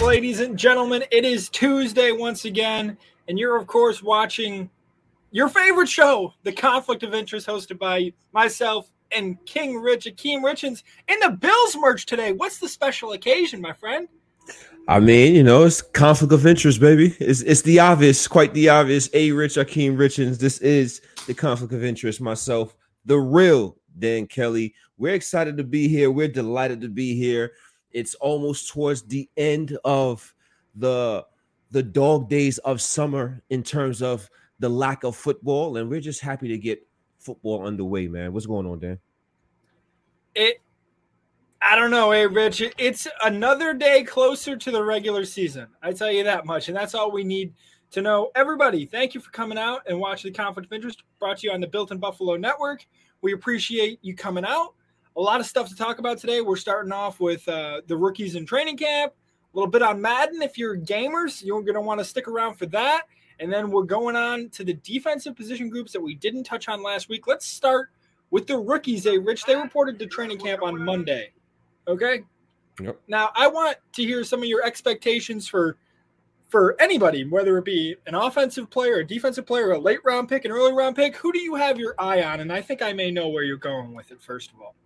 ladies and gentlemen. It is Tuesday once again, and you're, of course, watching your favorite show, The Conflict of Interest, hosted by myself and King Rich, Akeem Richens, in the Bills merch today. What's the special occasion, my friend? I mean, you know, it's conflict of interest, baby. It's it's the obvious, quite the obvious. A Rich Akeem Richens. This is the conflict of interest. Myself, the real Dan Kelly. We're excited to be here. We're delighted to be here. It's almost towards the end of the the dog days of summer in terms of the lack of football, and we're just happy to get football underway, man. What's going on, Dan? It I don't know, hey Rich. It's another day closer to the regular season. I tell you that much, and that's all we need to know. Everybody, thank you for coming out and watching the Conflict of Interest brought to you on the Built in Buffalo Network. We appreciate you coming out a lot of stuff to talk about today. We're starting off with uh, the rookies in training camp, a little bit on Madden. If you're gamers, you're going to want to stick around for that. And then we're going on to the defensive position groups that we didn't touch on last week. Let's start with the rookies. They Rich, they reported to training camp on Monday. Okay. Yep. Now I want to hear some of your expectations for for anybody, whether it be an offensive player, a defensive player, a late round pick, an early round pick. Who do you have your eye on? And I think I may know where you're going with it. First of all.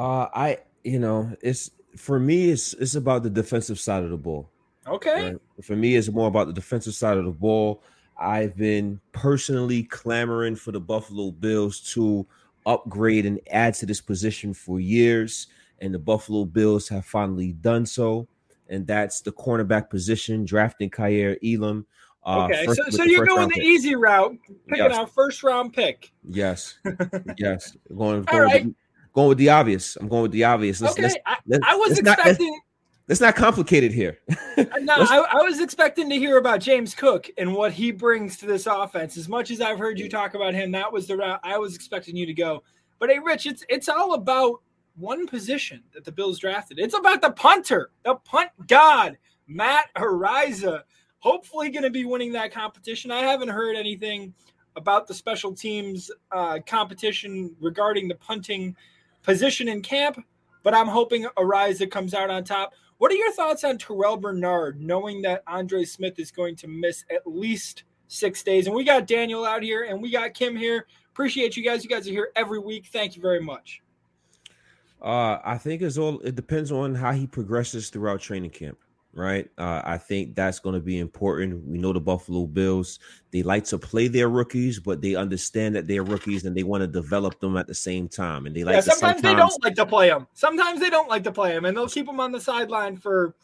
Uh, I you know it's for me it's it's about the defensive side of the ball. Okay. Right? For me, it's more about the defensive side of the ball. I've been personally clamoring for the Buffalo Bills to upgrade and add to this position for years, and the Buffalo Bills have finally done so. And that's the cornerback position, drafting Kaiir Elam. Uh, okay, so, so you're going the pick. easy route, picking yes. out first round pick. Yes, yes, going, going right. Going with the obvious. I'm going with the obvious. Let's, okay, let's, I, let's, I, was expecting. Not, it's not complicated here. no, I, I, was expecting to hear about James Cook and what he brings to this offense. As much as I've heard you talk about him, that was the route I was expecting you to go. But hey, Rich, it's it's all about one position that the Bills drafted. It's about the punter, the punt god, Matt Araiza. Hopefully, going to be winning that competition. I haven't heard anything about the special teams uh, competition regarding the punting position in camp, but I'm hoping Araiza comes out on top. What are your thoughts on Terrel Bernard, knowing that Andre Smith is going to miss at least six days? And we got Daniel out here and we got Kim here. Appreciate you guys. You guys are here every week. Thank you very much. Uh, I think it's all it depends on how he progresses throughout training camp right? Uh, I think that's going to be important. We know the Buffalo Bills, they like to play their rookies, but they understand that they're rookies and they want to develop them at the same time. And they like yeah, sometimes, sometimes, they don't like to play them. Sometimes they don't like to play them and they'll keep them on the sideline for,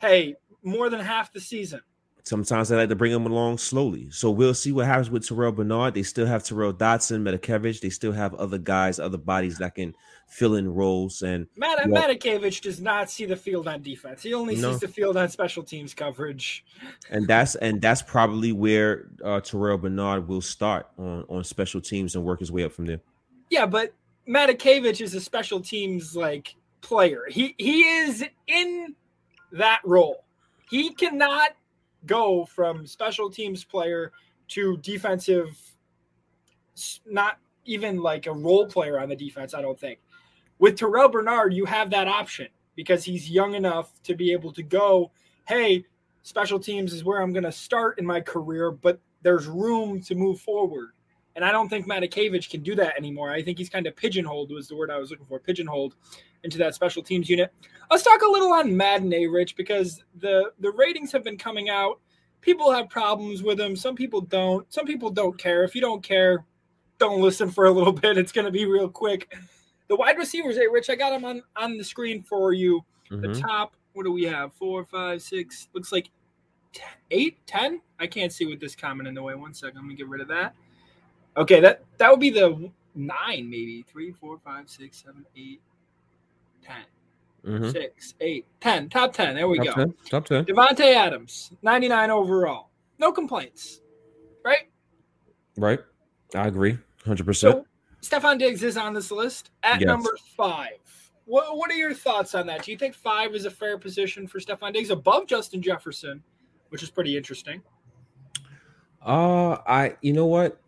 hey, more than half the season. Sometimes they like to bring them along slowly. So we'll see what happens with Terrel Bernard. They still have Tyrel Dodson, Matakevich. They still have other guys, other bodies that can – fill in roles. And Matt well, Matakevich does not see the field on defense. He only no. sees the field on special teams coverage. And that's and that's probably where uh, Terrel Bernard will start on on special teams and work his way up from there. Yeah, but Matakevich is a special teams like player. He he is in that role. He cannot go from special teams player to defensive not even like a role player on the defense, I don't think. With Terrel Bernard, you have that option because he's young enough to be able to go, hey, special teams is where I'm going to start in my career, but there's room to move forward. And I don't think Matakevich can do that anymore. I think he's kind of pigeonholed was the word I was looking for, pigeonholed into that special teams unit. Let's talk a little on Madden, A Rich, because the the ratings have been coming out. People have problems with them. Some people don't. Some people don't care. If you don't care, don't listen for a little bit. It's going to be real quick. The wide receivers, hey, Rich, I got them on, on the screen for you. Mm-hmm. The top, what do we have? Four, five, six, looks like ten, eight, ten. I can't see with this comment in the way. One second, let me get rid of that. Okay, that that would be the nine, maybe three, four, five, six, seven, eight, ten. Mm-hmm. Six, eight, ten. Top ten. There we top go. 10, top ten. Davante Adams, ninety-nine overall. No complaints. Right. Right. I agree. Hundred percent. Stefon Diggs is on this list at yes. number five. What, what are your thoughts on that? Do you think five is a fair position for Stefon Diggs above Justin Jefferson, which is pretty interesting? Uh, I you know what?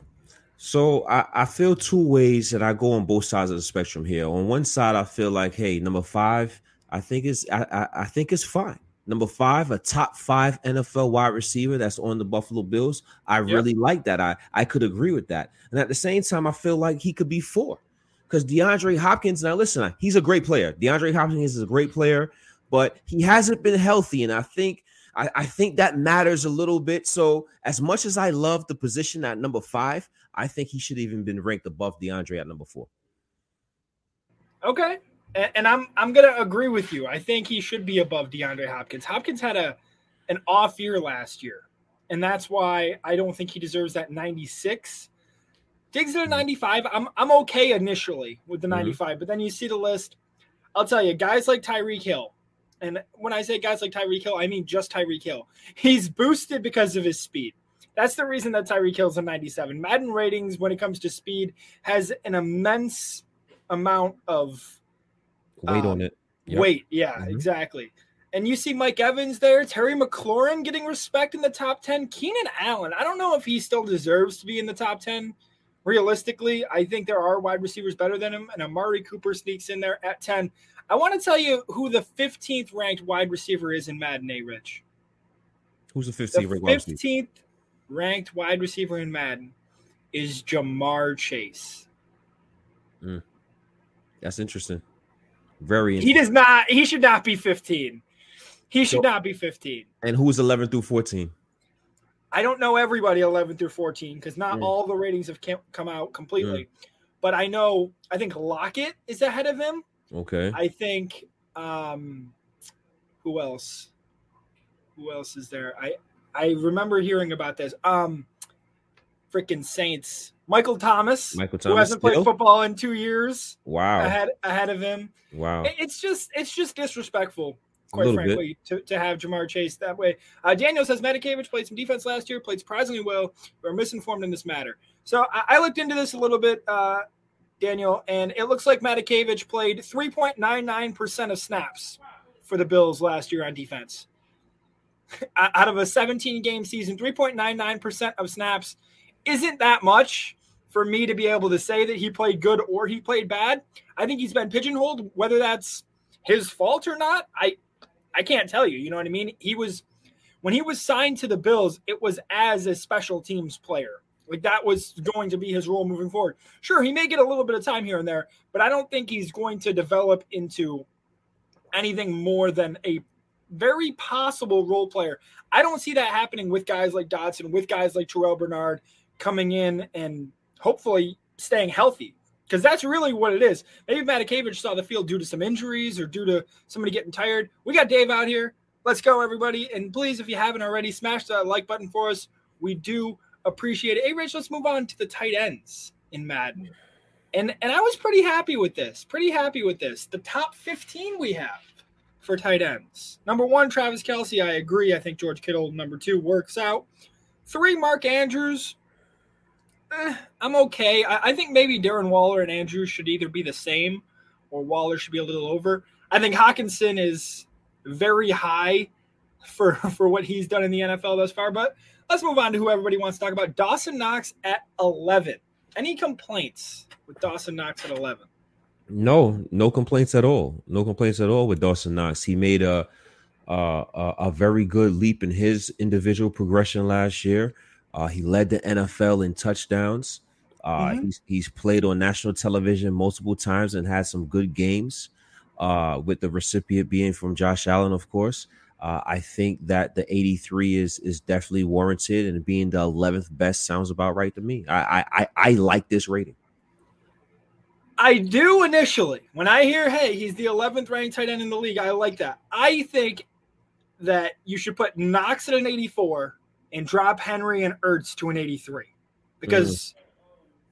So I, I feel two ways that I go on both sides of the spectrum here. On one side, I feel like, hey, number five, I think is I, I, I think it's fine. Number five, a top five NFL wide receiver that's on the Buffalo Bills. I yep. really like that. I, I could agree with that. And at the same time, I feel like he could be four because DeAndre Hopkins, now listen, he's a great player. DeAndre Hopkins is a great player, but he hasn't been healthy. And I think I, I think that matters a little bit. So, as much as I love the position at number five, I think he should even been ranked above DeAndre at number four. Okay, and I'm I'm gonna agree with you. I think he should be above DeAndre Hopkins. Hopkins had a an off year last year, and that's why I don't think he deserves that 96. Diggs at a mm-hmm. 95. I'm I'm okay initially with the mm-hmm. 95, mm-hmm. but then you see the list. I'll tell you, guys like Tyreek Hill, and when I say guys like Tyreek Hill, I mean just Tyreek Hill. He's boosted because of his speed. That's the reason that Tyreek Hill's a 97. Madden ratings, when it comes to speed, has an immense amount of weight um, on it. Yep. Weight, yeah, mm-hmm. exactly. And you see Mike Evans there, Terry McLaurin getting respect in the top 10. Keenan Allen, I don't know if he still deserves to be in the top 10. Realistically, I think there are wide receivers better than him, and Amari Cooper sneaks in there at 10. I want to tell you who the 15th ranked wide receiver is in Madden A, Rich. Who's the 15th ranked 15th ranked wide receiver in Madden is Ja'Marr Chase. Mm. That's interesting. Very. He does not, he should not be 15. He should so, not be 15. And who's 11 through 14? I don't know everybody 11 through 14 because not mm. all the ratings have come out completely. Mm. But I know, I think Lockett is ahead of him. Okay. I think um who else? Who else is there? I I remember hearing about this. Um freaking Saints. Michael Thomas, Michael Thomas, who hasn't played football in two years. Wow. Ahead ahead of him. Wow. It's just it's just disrespectful, quite frankly, to, to have Ja'Marr Chase that way. Uh, Daniel says Matakevich played some defense last year, played surprisingly well. We're misinformed in this matter. So I, I looked into this a little bit. Uh, Daniel, and it looks like Matakevich played 3.99% of snaps for the Bills last year on defense. Out of a 17 game season, 3.99% of snaps isn't that much for me to be able to say that he played good or he played bad. I think he's been pigeonholed, whether that's his fault or not. I I can't tell you. You know what I mean? He was when he was signed to the Bills, it was as a special teams player. Like that was going to be his role moving forward. Sure, he may get a little bit of time here and there, but I don't think he's going to develop into anything more than a very possible role player. I don't see that happening with guys like Dodson, with guys like Terrel Bernard coming in and hopefully staying healthy. Because that's really what it is. Maybe Matakevich saw the field due to some injuries or due to somebody getting tired. We got Dave out here. Let's go, everybody. And please, if you haven't already, smash that like button for us. We do appreciate it. Hey, Rich, let's move on to the tight ends in Madden. And and I was pretty happy with this. Pretty happy with this. The top 15 we have for tight ends. Number one, Travis Kelce. I agree. I think George Kittle, number two, works out. Three, Mark Andrews. Eh, I'm okay. I, I think maybe Darren Waller and Andrews should either be the same or Waller should be a little over. I think Hockenson is very high for for what he's done in the NFL thus far, but Let's move on to who everybody wants to talk about. Dawson Knox at 11. Any complaints with Dawson Knox at 11? No, no complaints at all. No complaints at all with Dawson Knox. He made a a, a very good leap in his individual progression last year. Uh, he led the NFL in touchdowns. Uh, mm-hmm. he's, he's played on national television multiple times and had some good games. Uh, with the recipient being from Josh Allen, of course. Uh, I think that the 83 is is definitely warranted, and being the 11th best sounds about right to me. I I I like this rating. I do initially when I hear, "Hey, he's the 11th ranked tight end in the league." I like that. I think that you should put Knox at an 84 and drop Henry and Ertz to an 83 because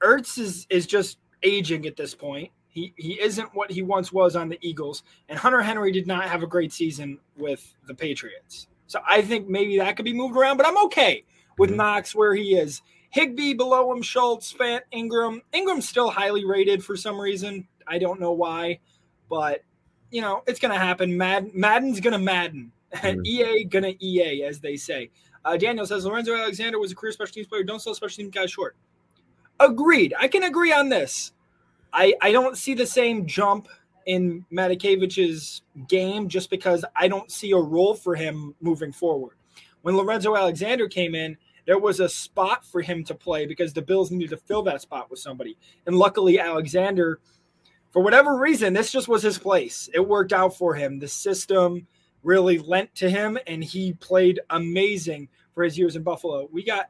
mm. Ertz is is just aging at this point. He he isn't what he once was on the Eagles, and Hunter Henry did not have a great season with the Patriots. So I think maybe that could be moved around, but I'm okay with mm-hmm. Knox where he is. Higbee below him, Schultz, Fant, Ingram. Ingram's still highly rated for some reason. I don't know why, but you know it's gonna happen. Mad Madden's gonna Madden, mm-hmm. EA gonna EA, as they say. Uh, Daniel says Lorenzo Alexander was a career special teams player. Don't sell special teams guys short. Agreed. I can agree on this. I, I don't see the same jump in Matakevich's game just because I don't see a role for him moving forward. When Lorenzo Alexander came in, there was a spot for him to play because the Bills needed to fill that spot with somebody. And luckily, Alexander, for whatever reason, this just was his place. It worked out for him. The system really lent to him, and he played amazing for his years in Buffalo. We got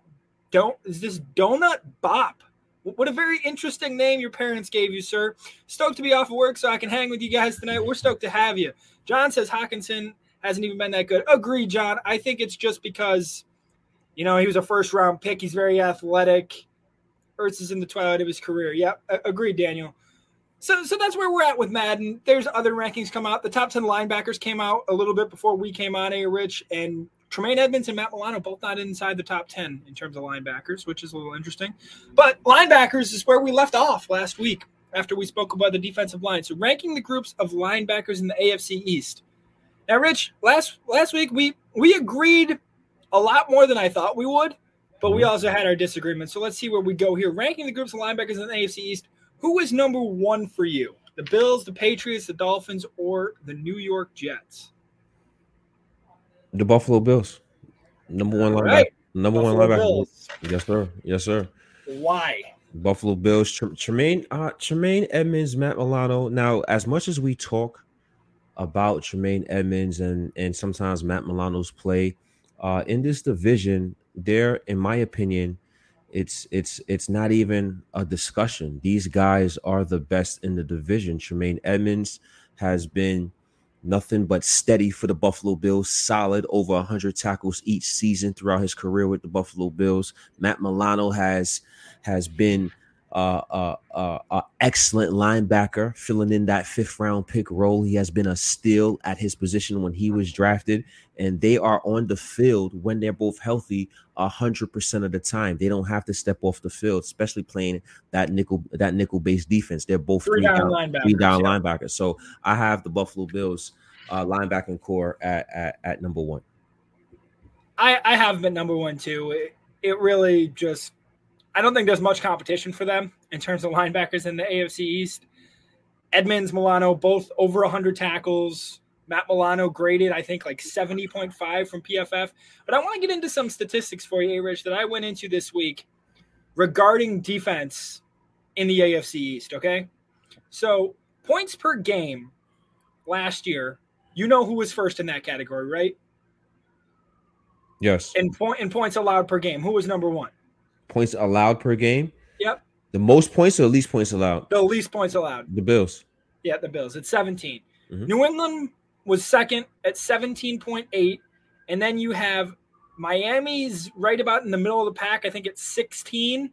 don't is this Donut Bop what a very interesting name your parents gave you, sir. Stoked to be off of work so I can hang with you guys tonight. We're stoked to have you. John says Hockenson hasn't even been that good. Agree, John. I think it's just because, you know, he was a first round pick. He's very athletic. Ertz is in the twilight of his career. Yep, agreed, Daniel. So, so that's where we're at with Madden. There's other rankings come out. The top 10 linebackers came out a little bit before we came on, A Rich, and Tremaine Edmunds and Matt Milano both not inside the top 10 in terms of linebackers, which is a little interesting. But linebackers is where we left off last week after we spoke about the defensive line. So ranking the groups of linebackers in the AFC East. Now, Rich, last last week we we agreed a lot more than I thought we would, but we mm-hmm. also had our disagreements. So let's see where we go here. Ranking the groups of linebackers in the AFC East. Who is number one for you? The Bills, the Patriots, the Dolphins, or the New York Jets? The Buffalo Bills. Number one linebacker. Right. Number Buffalo one linebacker. Bills. Yes, sir. Yes, sir. Why? Buffalo Bills. Tremaine, uh, Tremaine Edmunds, Matt Milano. Now, as much as we talk about Tremaine Edmunds and and sometimes Matt Milano's play uh, in this division, there, in my opinion, it's it's it's not even a discussion. These guys are the best in the division. Tremaine Edmunds has been nothing but steady for the Buffalo Bills, solid over 100 tackles each season throughout his career with the Buffalo Bills. Matt Milano has has been uh, uh, excellent linebacker, filling in that fifth round pick role. He has been a steal at his position when he was drafted, and they are on the field when they're both healthy hundred percent of the time. They don't have to step off the field, especially playing that nickel that nickel based defense. They're both three, three down, linebackers. Three down yeah. linebackers. So I have the Buffalo Bills uh, linebacking core at, at, at number one. I, I have been number one too. It, it really just I don't think there's much competition for them in terms of linebackers in the AFC East. Edmunds, Milano, both over 100 tackles. Matt Milano graded, I think, like 70.5 from PFF. But I want to get into some statistics for you, Rich, that I went into this week regarding defense in the AFC East. Okay. So points per game last year, you know who was first in that category, right? Yes. In point in points allowed per game, who was number one? Points allowed per game. Yep. The most points or least points allowed? The least points allowed. The Bills. Yeah, the Bills. It's 17. Mm-hmm. New England was second at 17.8. And then you have Miami's right about in the middle of the pack. I think it's 16.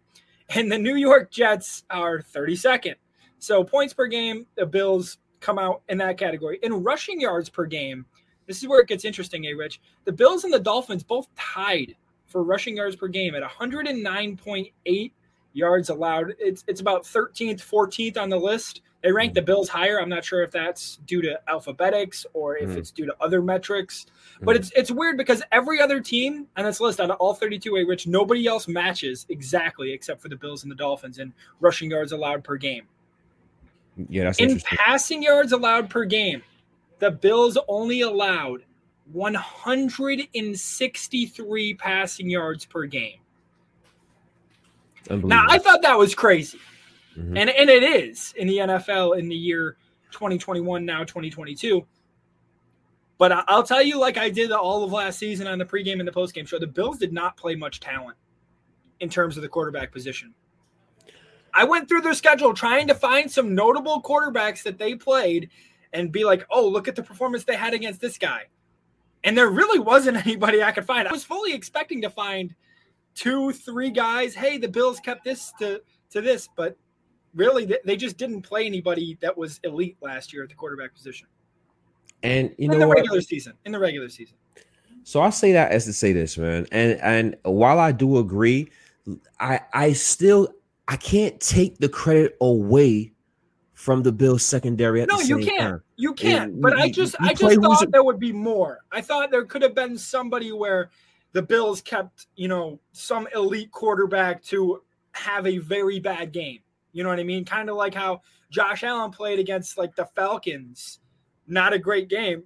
And the New York Jets are 32nd. So points per game, the Bills come out in that category. In rushing yards per game, this is where it gets interesting, A Rich. The Bills and the Dolphins both tied for rushing yards per game at 109.8 yards allowed. It's it's about 13th, 14th on the list. They rank the Bills higher. I'm not sure if that's due to alphabetics or if mm. it's due to other metrics. But mm. it's it's weird because every other team on this list out of all 32 A Rich, nobody else matches exactly except for the Bills and the Dolphins in rushing yards allowed per game. Yeah, that's in passing yards allowed per game. The Bills only allowed 163 passing yards per game. Now I thought that was crazy. Mm-hmm. And and it is in the NFL in the year 2021 now 2022. But I'll tell you, like I did all of last season on the pregame and the postgame show, the Bills did not play much talent in terms of the quarterback position. I went through their schedule trying to find some notable quarterbacks that they played and be like, oh, look at the performance they had against this guy. And there really wasn't anybody I could find. I was fully expecting to find two, three guys. Hey, the Bills kept this to, to this, but really they just didn't play anybody that was elite last year at the quarterback position. And you in know the what? regular season. In the regular season. So I say that as to say this, man. And and while I do agree, I I still I can't take the credit away from the Bills secondary at no, the same you can't. time. You can't. And but you, I just I just thought there would be more. I thought there could have been somebody where the Bills kept, you know, some elite quarterback to have a very bad game. You know what I mean? Kind of like how Josh Allen played against like the Falcons. Not a great game.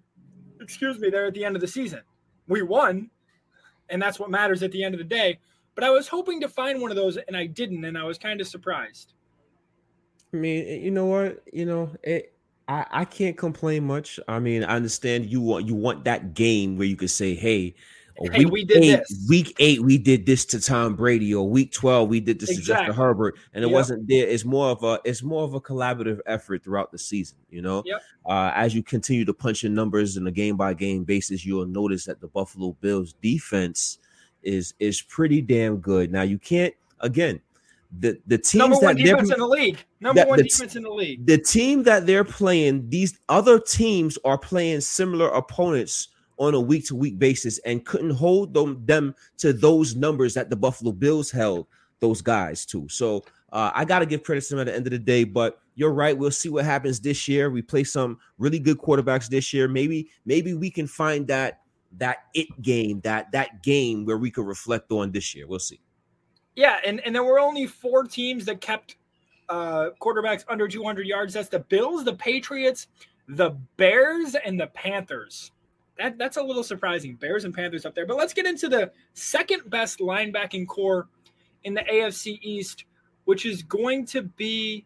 Excuse me, there at the end of the season. We won, and that's what matters at the end of the day. But I was hoping to find one of those, and I didn't, and I was kind of surprised. I mean, you know what? You know, it, I I can't complain much. I mean, I understand you want you want that game where you can say, "Hey, hey we did eight, this. Week eight, we did this to Tom Brady, or week twelve, we did this exactly. to Justin Herbert, and it yep. wasn't there. It's more of a it's more of a collaborative effort throughout the season. You know, yep. uh, as you continue to punch in numbers in a game by game basis, you'll notice that the Buffalo Bills defense is is pretty damn good. Now you can't again the the teams number one that defense in the league, number one the, defense in the league. The team that they're playing, these other teams are playing similar opponents on a week to week basis and couldn't hold them them to those numbers that the Buffalo Bills held those guys to. So uh, I got to give credit to them at the end of the day. But you're right. We'll see what happens this year. We play some really good quarterbacks this year. Maybe maybe we can find that that it game that that game where we could reflect on this year. We'll see. Yeah, and, and there were only four teams that kept uh, quarterbacks under 200 yards. That's the Bills, the Patriots, the Bears, and the Panthers. That, that's a little surprising. Bears and Panthers up there. But let's get into the second best linebacking core in the AFC East, which is going to be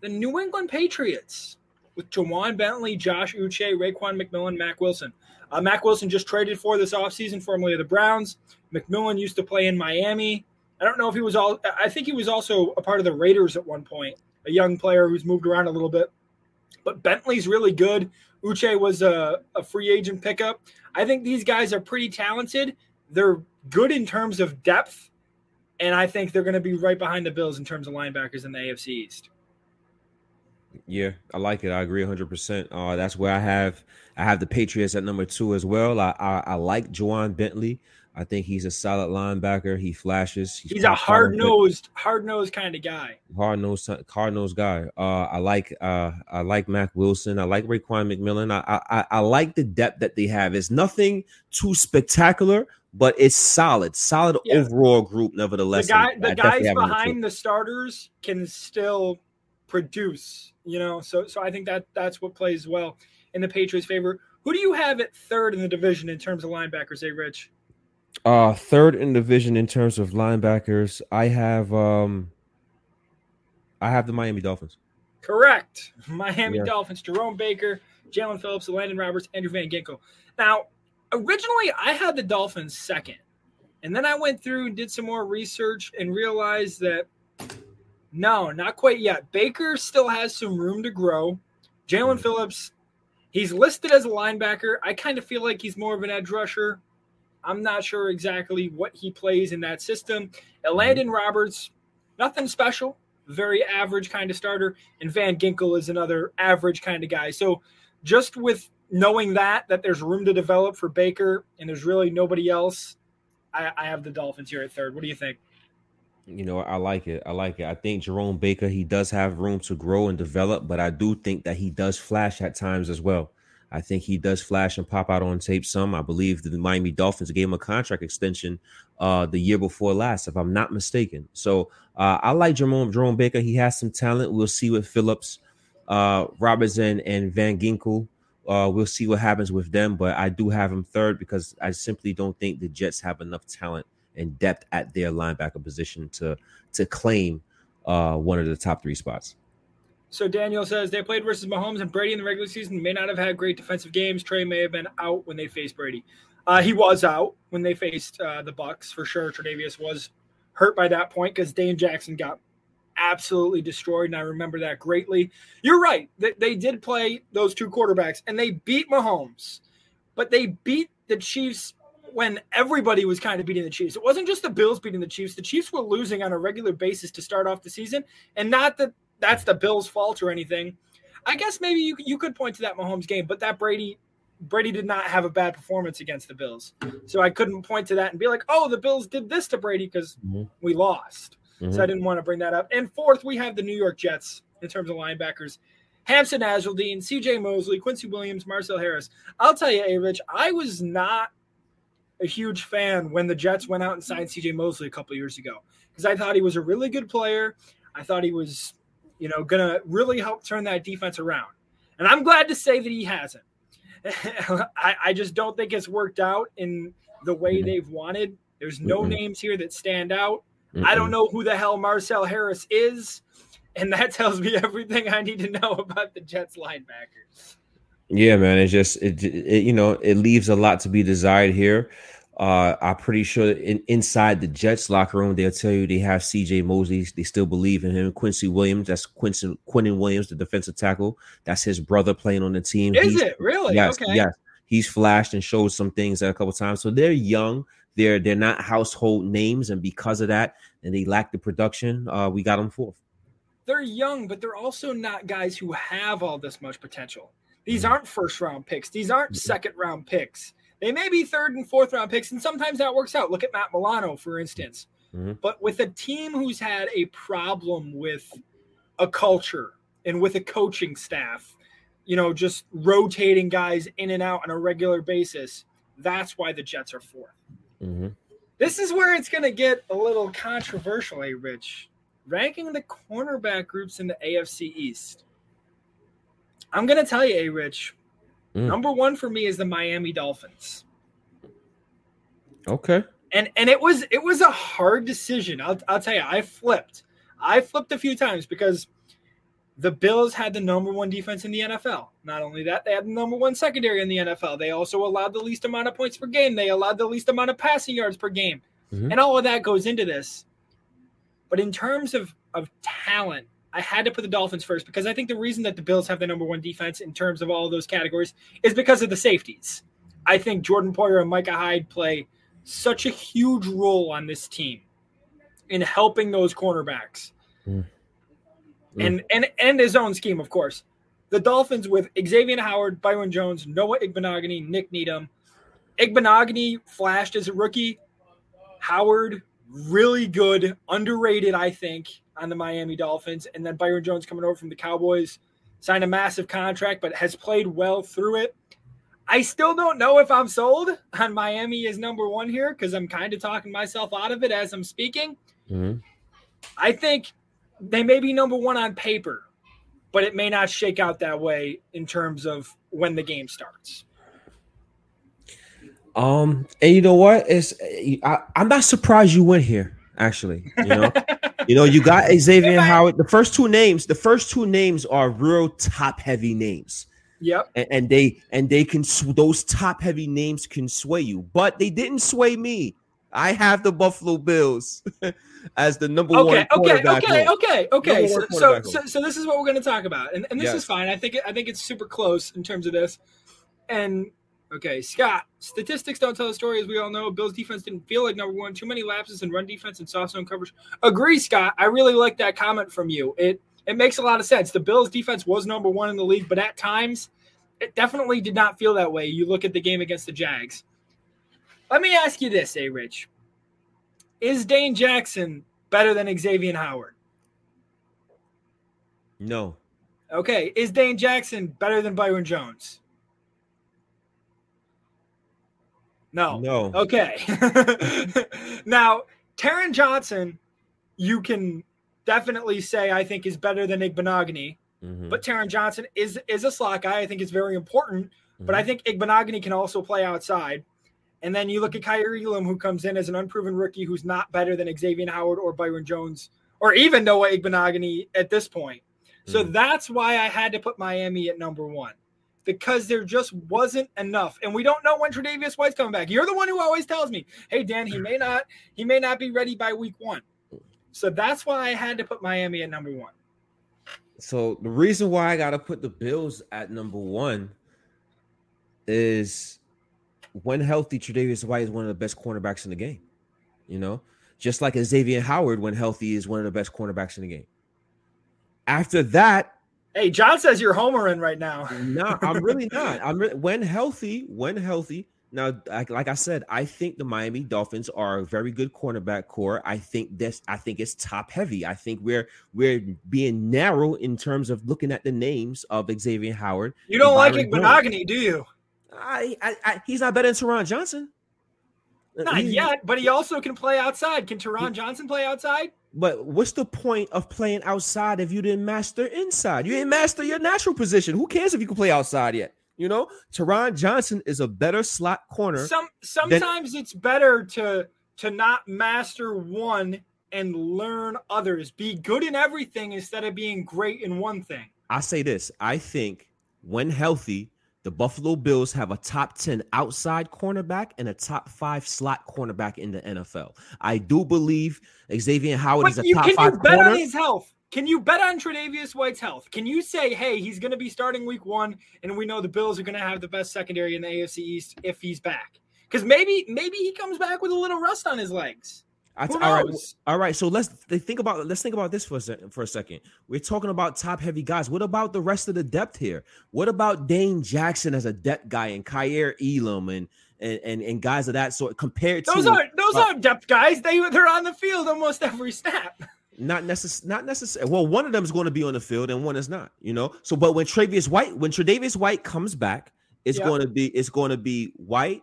the New England Patriots with Ja'Whaun Bentley, Josh Uche, Raekwon McMillan, Mack Wilson. Uh, Mack Wilson just traded for this offseason, formerly of the Browns. McMillan used to play in Miami. I don't know if he was all. I think he was also a part of the Raiders at one point, a young player who's moved around a little bit. But Bentley's really good. Uche was a, a free agent pickup. I think these guys are pretty talented. They're good in terms of depth, and I think they're going to be right behind the Bills in terms of linebackers in the AFC East. Yeah, I like it. I agree 100. Uh, percent That's where I have I have the Patriots at number two as well. I I, I like Ja'Whaun Bentley. I think he's a solid linebacker. He flashes. He's, he's a hard nosed, hard nosed kind of guy. Hard nosed, hard nosed guy. Uh, I like, uh, I like Mack Wilson. I like Raekwon McMillan. I, I, I like the depth that they have. It's nothing too spectacular, but it's solid, solid yeah. overall group. Nevertheless, the, guy, the guys behind the starters can still produce. You know, so so I think that that's what plays well in the Patriots' favor. Who do you have at third in the division in terms of linebackers, hey Rich? Uh third in division in terms of linebackers, I have um I have the Miami Dolphins. Correct. Miami yeah. Dolphins, Jerome Baker, Jaelan Phillips, Landon Roberts, Andrew Van Ginkel. Now, originally I had the Dolphins second. And then I went through and did some more research and realized that no, not quite yet. Baker still has some room to grow. Jaelan mm. Phillips, he's listed as a linebacker. I kind of feel like he's more of an edge rusher. I'm not sure exactly what he plays in that system. Mm-hmm. Landon Roberts, nothing special, very average kind of starter. And Van Ginkel is another average kind of guy. So just with knowing that, that there's room to develop for Baker and there's really nobody else, I, I have the Dolphins here at third. What do you think? You know, I like it. I like it. I think Jerome Baker, he does have room to grow and develop, but I do think that he does flash at times as well. I think he does flash and pop out on tape some. I believe the Miami Dolphins gave him a contract extension uh, the year before last, if I'm not mistaken. So uh, I like Jerome, Jerome Baker. He has some talent. We'll see with Phillips, uh, and Van Ginkel. Uh, we'll see what happens with them, but I do have him third because I simply don't think the Jets have enough talent and depth at their linebacker position to to claim uh, one of the top three spots. So Daniel says they played versus Mahomes and Brady in the regular season. May not have had great defensive games. Trey may have been out when they faced Brady. Uh, he was out when they faced uh, the Bucs for sure. Tre'Davious was hurt by that point because Dane Jackson got absolutely destroyed, and I remember that greatly. You're right. They, they did play those two quarterbacks, and they beat Mahomes, but they beat the Chiefs when everybody was kind of beating the Chiefs. It wasn't just the Bills beating the Chiefs. The Chiefs were losing on a regular basis to start off the season, and not that that's the Bills' fault or anything. I guess maybe you you could point to that Mahomes game, but that Brady Brady did not have a bad performance against the Bills, so I couldn't point to that and be like, "Oh, the Bills did this to Brady because mm-hmm. we lost." Mm-hmm. So I didn't want to bring that up. And fourth, we have the New York Jets in terms of linebackers. Hamsah Nasirildeen, CJ Mosley, Quincy Williams, Marcel Harris. I'll tell you, A Rich, I was not a huge fan when the Jets went out and signed CJ Mosley a couple years ago because I thought he was a really good player. I thought he was you know, gonna really help turn that defense around. And I'm glad to say that he hasn't. I, I just don't think it's worked out in the way Mhm. they've wanted. There's no Mm-mm. names here that stand out. I don't know who the hell Marcel Harris is, and that tells me everything I need to know about the Jets linebackers. Yeah, man. It's just it, it you know it leaves a lot to be desired here. Uh, I'm pretty sure in, inside the Jets locker room, they'll tell you they have C.J. Mosley. They still believe in him. Quincy Williams, that's Quincy Quinton Williams, the defensive tackle. That's his brother playing on the team. Is He's- it really? Yes, okay. yes. He's flashed and showed some things a couple times. So they're young. They're they're not household names, and because of that, and they lack the production, uh, we got them fourth. They're young, but they're also not guys who have all this much potential. These Mhm. aren't first round picks. These aren't Mhm. second round picks. They may be third and fourth round picks, and sometimes that works out. Look at Matt Milano, for instance. Mhm. But with a team who's had a problem with a culture and with a coaching staff, you know, just rotating guys in and out on a regular basis, that's why the Jets are fourth. Mhm. This is where it's going to get a little controversial, eh, Rich? Ranking the cornerback groups in the AFC East. I'm going to tell you, A Rich, Mm. number one for me is the Miami Dolphins. Okay. And and it was it was a hard decision. I'll, I'll tell you, I flipped. I flipped a few times because the Bills had the number one defense in the NFL. Not only that, they had the number one secondary in the NFL. They also allowed the least amount of points per game. They allowed the least amount of passing yards per game. Mhm. And all of that goes into this. But in terms of, of talent, I had to put the Dolphins first because I think the reason that the Bills have the number one defense in terms of all of those categories is because of the safeties. I think Jordan Poyer and Micah Hyde play such a huge role on this team in helping those cornerbacks. Mm. And and and his own scheme, of course. The Dolphins with Xavier Howard, Byron Jones, Noah Igbinoghene, Nick Needham. Igbinoghene flashed as a rookie. Howard, really good, underrated, I think, on the Miami Dolphins. And then Byron Jones coming over from the Cowboys, signed a massive contract, but has played well through it. I still don't know if I'm sold on Miami as number one here because I'm kind of talking myself out of it as I'm speaking. Mhm. I think they may be number one on paper, but it may not shake out that way in terms of when the game starts. Um, and you know what? It's I, I'm not surprised you went here. Actually, you know, you know, you got Xavier Howard. The first two names, the first two names are real top heavy names, Yep. and, and they and they can those top heavy names can sway you, but they didn't sway me. I have the Buffalo Bills as the number Okay. one. Okay. quarterback Okay. Okay. Okay. So, so, so, so this is what we're going to talk about, and, and this Yes. is fine. I think I think it's super close in terms of this. And okay, Scott, statistics don't tell the story, as we all know. Bills defense didn't feel like number one. Too many lapses in run defense and soft zone coverage. Agree, Scott. I really like that comment from you. It it makes a lot of sense. The Bills defense was number one in the league, but at times it definitely did not feel that way. You look at the game against the Jags. Let me ask you this, A Rich. Is Dane Jackson better than Xavier Howard? No, Okay. Is Dane Jackson better than Byron Jones? No. no. Okay. now, Taron Johnson, you can definitely say I think is better than Igbinoghene, Mhm. but Taron Johnson is is a slot guy. I think it's very important. But I think Igbinoghene can also play outside. And then you look at Kaiir Elam, who comes in as an unproven rookie who's not better than Xavier Howard or Byron Jones or even Noah Igbinoghene at this point. So Mhm. that's why I had to put Miami at number one because there just wasn't enough. And we don't know when Tre'Davious White's coming back. You're the one who always tells me, "Hey Dan, he may not he may not be ready by week 1." So that's why I had to put Miami at number 1. So the reason why I gotta put the Bills at number one is when healthy, Tre'Davious White is one of the best cornerbacks in the game. You know, just like a Xavier Howard, when healthy, is one of the best cornerbacks in the game. After that, Hey, John says you're homering right now. no, I'm really not. I'm re- when healthy, when healthy. Now, like, like I said, I think the Miami Dolphins are a very good cornerback core. I think this. I think it's top heavy. I think we're we're being narrow in terms of looking at the names of Xavier Howard. You don't like Jones. Do you? I, I, I he's not better than Taron Johnson. Not He- yet, but he also can play outside. Can Taron Johnson play outside? But what's the point of playing outside if you didn't master inside? You didn't master your natural position. Who cares if you can play outside yet? You know, Taron Johnson is a better slot corner. Some sometimes than- it's better to to not master one and learn others. Be good in everything instead of being great in one thing. I say this. I think when healthy, the Buffalo Bills have a top 10 outside cornerback and a top five slot cornerback in the NFL. I do believe Xavier Howard but is a you, top can five you bet corner. on his health? Can you bet on Tre'Davious White's health? Can you say, hey, he's going to be starting week one, and we know the Bills are going to have the best secondary in the AFC East if he's back? Because maybe maybe he comes back with a little rust on his legs. I, all right, all right. So let's think about let's think about this for a second. For a second, we're talking about top heavy guys. What about the rest of the depth here? What about Dane Jackson as a depth guy and Kaiir Elam and and, and, and guys of that sort compared those to are those uh, aren't depth guys. They they're on the field almost every snap. Not necessary. Not necessary. Well, one of them is going to be on the field and one is not. You know. So, but when Travius White, when Tre'Davious White comes back, it's yep. going to be it's going to be White,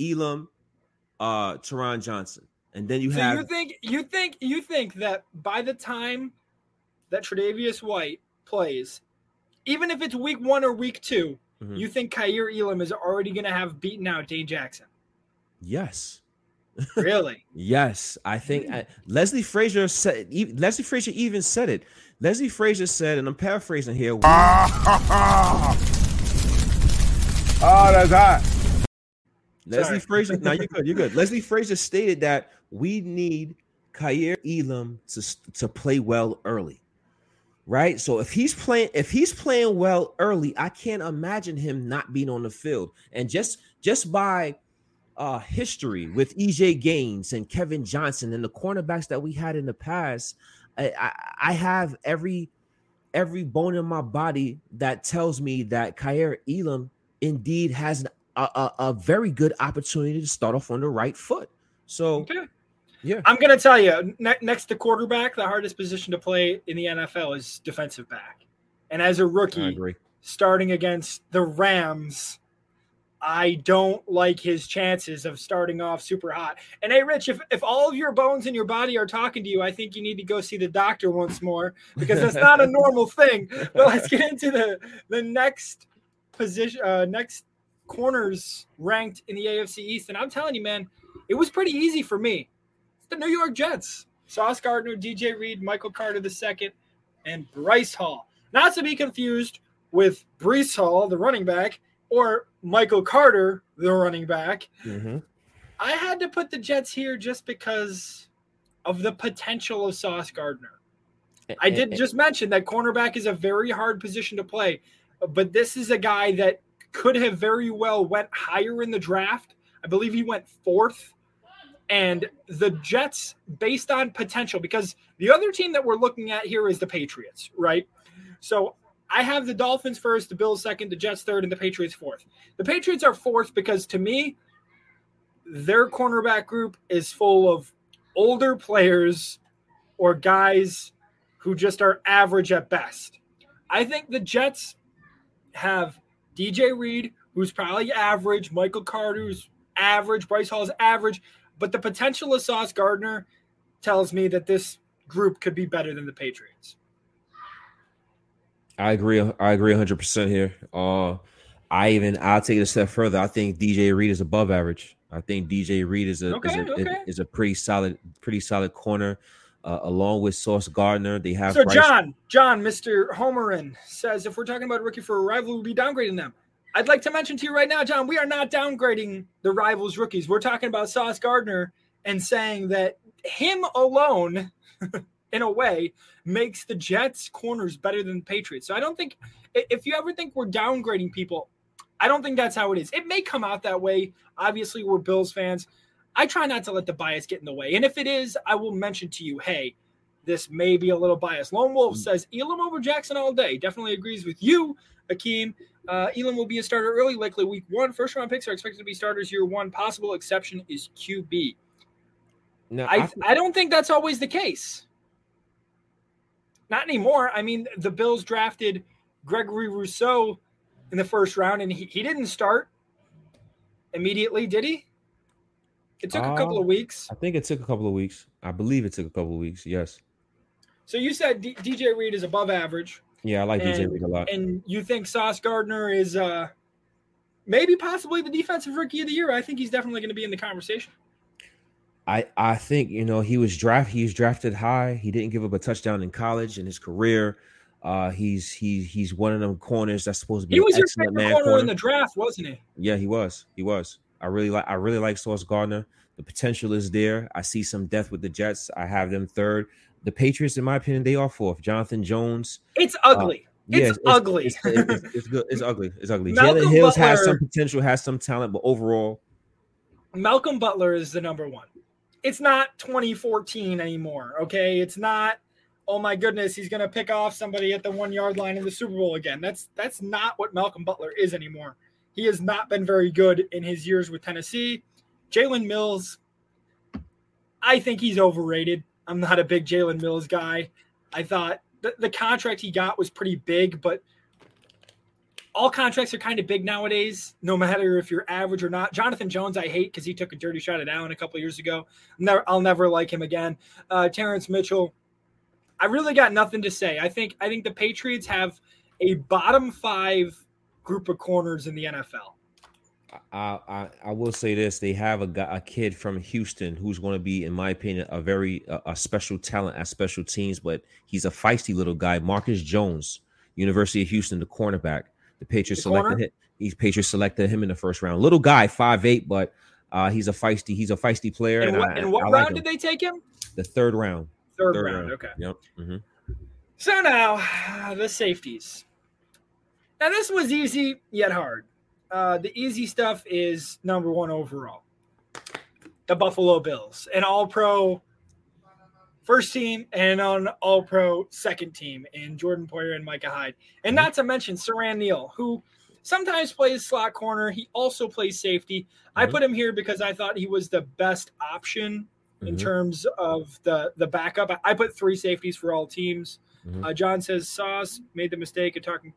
Elam, uh, Taron Johnson. And then you so have you think you think you think that by the time that Tre'Davious White plays, even if it's week one or week 2 mm-hmm. you think Kaiir Elam is already going to have beaten out Dane Jackson? Yes. Really? yes, I think I, Leslie Frazier said. E- Leslie Frazier even said it. Leslie Frazier said, and I'm paraphrasing here. oh, that's hot. Leslie Sorry. Frazier. now you're good. You're good. Leslie Frazier stated that we need Kaiir Elam to, to play well early. Right. So if he's playing, if he's playing well early, I can't imagine him not being on the field. And just just by uh history with EJ Gaines and Kevin Johnson and the cornerbacks that we had in the past, I, I, I have every every bone in my body that tells me that Kaiir Elam indeed has a, a, a, very good opportunity to start off on the right foot. So okay. Yeah. I'm going to tell you, ne- next to quarterback, the hardest position to play in the NFL is defensive back. And as a rookie, starting against the Rams, I don't like his chances of starting off super hot. And hey, Rich, if, if all of your bones in your body are talking to you, I think you need to go see the doctor once more because that's not a normal thing. But let's get into the the next position, uh, next corners ranked in the AFC East. And I'm telling you, man, it was pretty easy for me the New York Jets. Sauce Gardner, DJ Reed, Michael Carter II, and Bryce Hall. Not to be confused with Breece Hall, the running back, or Michael Carter, the running back. Mm-hmm. I had to put the Jets here just because of the potential of Sauce Gardner. I did eh, eh, eh. just mention that cornerback is a very hard position to play, but this is a guy that could have very well went higher in the draft. I believe he went fourth and the Jets, based on potential, because the other team that we're looking at here is the Patriots, right? So I have the Dolphins first, the Bills second, the Jets third, and the Patriots fourth. The Patriots are fourth because to me, their cornerback group is full of older players or guys who just are average at best. I think the Jets have DJ Reed, who's probably average, Michael Carter's average, Bryce Hall's average, but the potential of Sauce Gardner tells me that this group could be better than the Patriots. I agree. I agree 100 percent here. Uh, I even I'll take it a step further. I think DJ Reed is above average. I think DJ Reed is a, okay, is, a okay. is, a pretty solid, pretty solid corner. Uh, along with Sauce Gardner, they have. So Bryce- John, John, Mister Homerin says if we're talking about rookie for a rival, we'll be downgrading them. I'd like to mention to you right now, John, we are not downgrading the rivals rookies. We're talking about Sauce Gardner and saying that him alone, in a way, makes the Jets corners better than the Patriots. So I don't think if you ever think we're downgrading people, I don't think that's how it is. It may come out that way. Obviously, we're Bills fans. I try not to let the bias get in the way. And if it is, I will mention to you, hey, this may be a little biased. Lone Wolf mm. says Elam over Jackson all day. Definitely agrees with you, Akeem. Uh, Elam will be a starter early, likely week one. First round picks are expected to be starters year one. Possible exception is QB. No, I, I, I don't think that's always the case. Not anymore. I mean, the Bills drafted Gregory Rousseau in the first round, and he, he didn't start immediately, did he? It took a couple Uh, of weeks. I think it took a couple of weeks. I believe it took a couple of weeks. Yes. So you said D- DJ Reed is above average, Yeah, I like DJ Reed a lot. and you think Sauce Gardner is uh, maybe possibly the defensive rookie of the year. I think he's definitely going to be in the conversation. I I think you know he was draft he was drafted high. He didn't give up a touchdown in college in his career. Uh, he's he he's one of them corners that's supposed to be He was your favorite man corner, corner. in the draft, wasn't he? Yeah, he was. He was. I really like. I really like Sauce Gardner. The potential is there. I see some depth with the Jets. I have them third. The Patriots, in my opinion, they are fourth. Jonathan Jones. It's uh, ugly. Yeah, It's ugly. It's, it's, it's good. It's ugly. It's ugly. Jalen Mills has some potential, has some talent, but overall, Malcolm Butler is the number one. It's not 2014 anymore. Okay, it's not. Oh my goodness, he's gonna pick off somebody at the one yard line in the Super Bowl again. That's that's not what Malcolm Butler is anymore. He has not been very good in his years with Tennessee. Jalen Mills, I think he's overrated. I'm not a big Jalen Mills guy. I thought the, the contract he got was pretty big, but all contracts are kind of big nowadays, no matter if you're average or not. Jonathan Jones, I hate because he took a dirty shot at Allen a couple years ago. Never, I'll never like him again. Uh, Terrance Mitchell, I really got nothing to say. I think I think the Patriots have a bottom five group of corners in the NFL. I, I I will say this: they have a guy, a kid from Houston who's going to be, in my opinion, a very a, a special talent at special teams. But he's a feisty little guy, Marcus Jones, University of Houston, the cornerback. The Patriots The corner? selected him. He's Patriots selected him in the first round. Little guy, five eight, but uh, he's a feisty. He's a feisty player. And and what, I, and what round him. did they take him? The third round. Third, Third round. Okay. Yep. mhm. So now the safeties. Now this was easy yet hard. Uh, the easy stuff is number one overall. The Buffalo Bills, an All Pro first team and an All Pro second team in Jordan Poyer and Micah Hyde, and not to mention Siran Neal, who sometimes plays slot corner. He also plays safety. I Mhm. put him here because I thought he was the best option in Mhm. terms of the the backup. I- put three safeties for all teams. Mhm. Uh, John says Sauce made the mistake of talking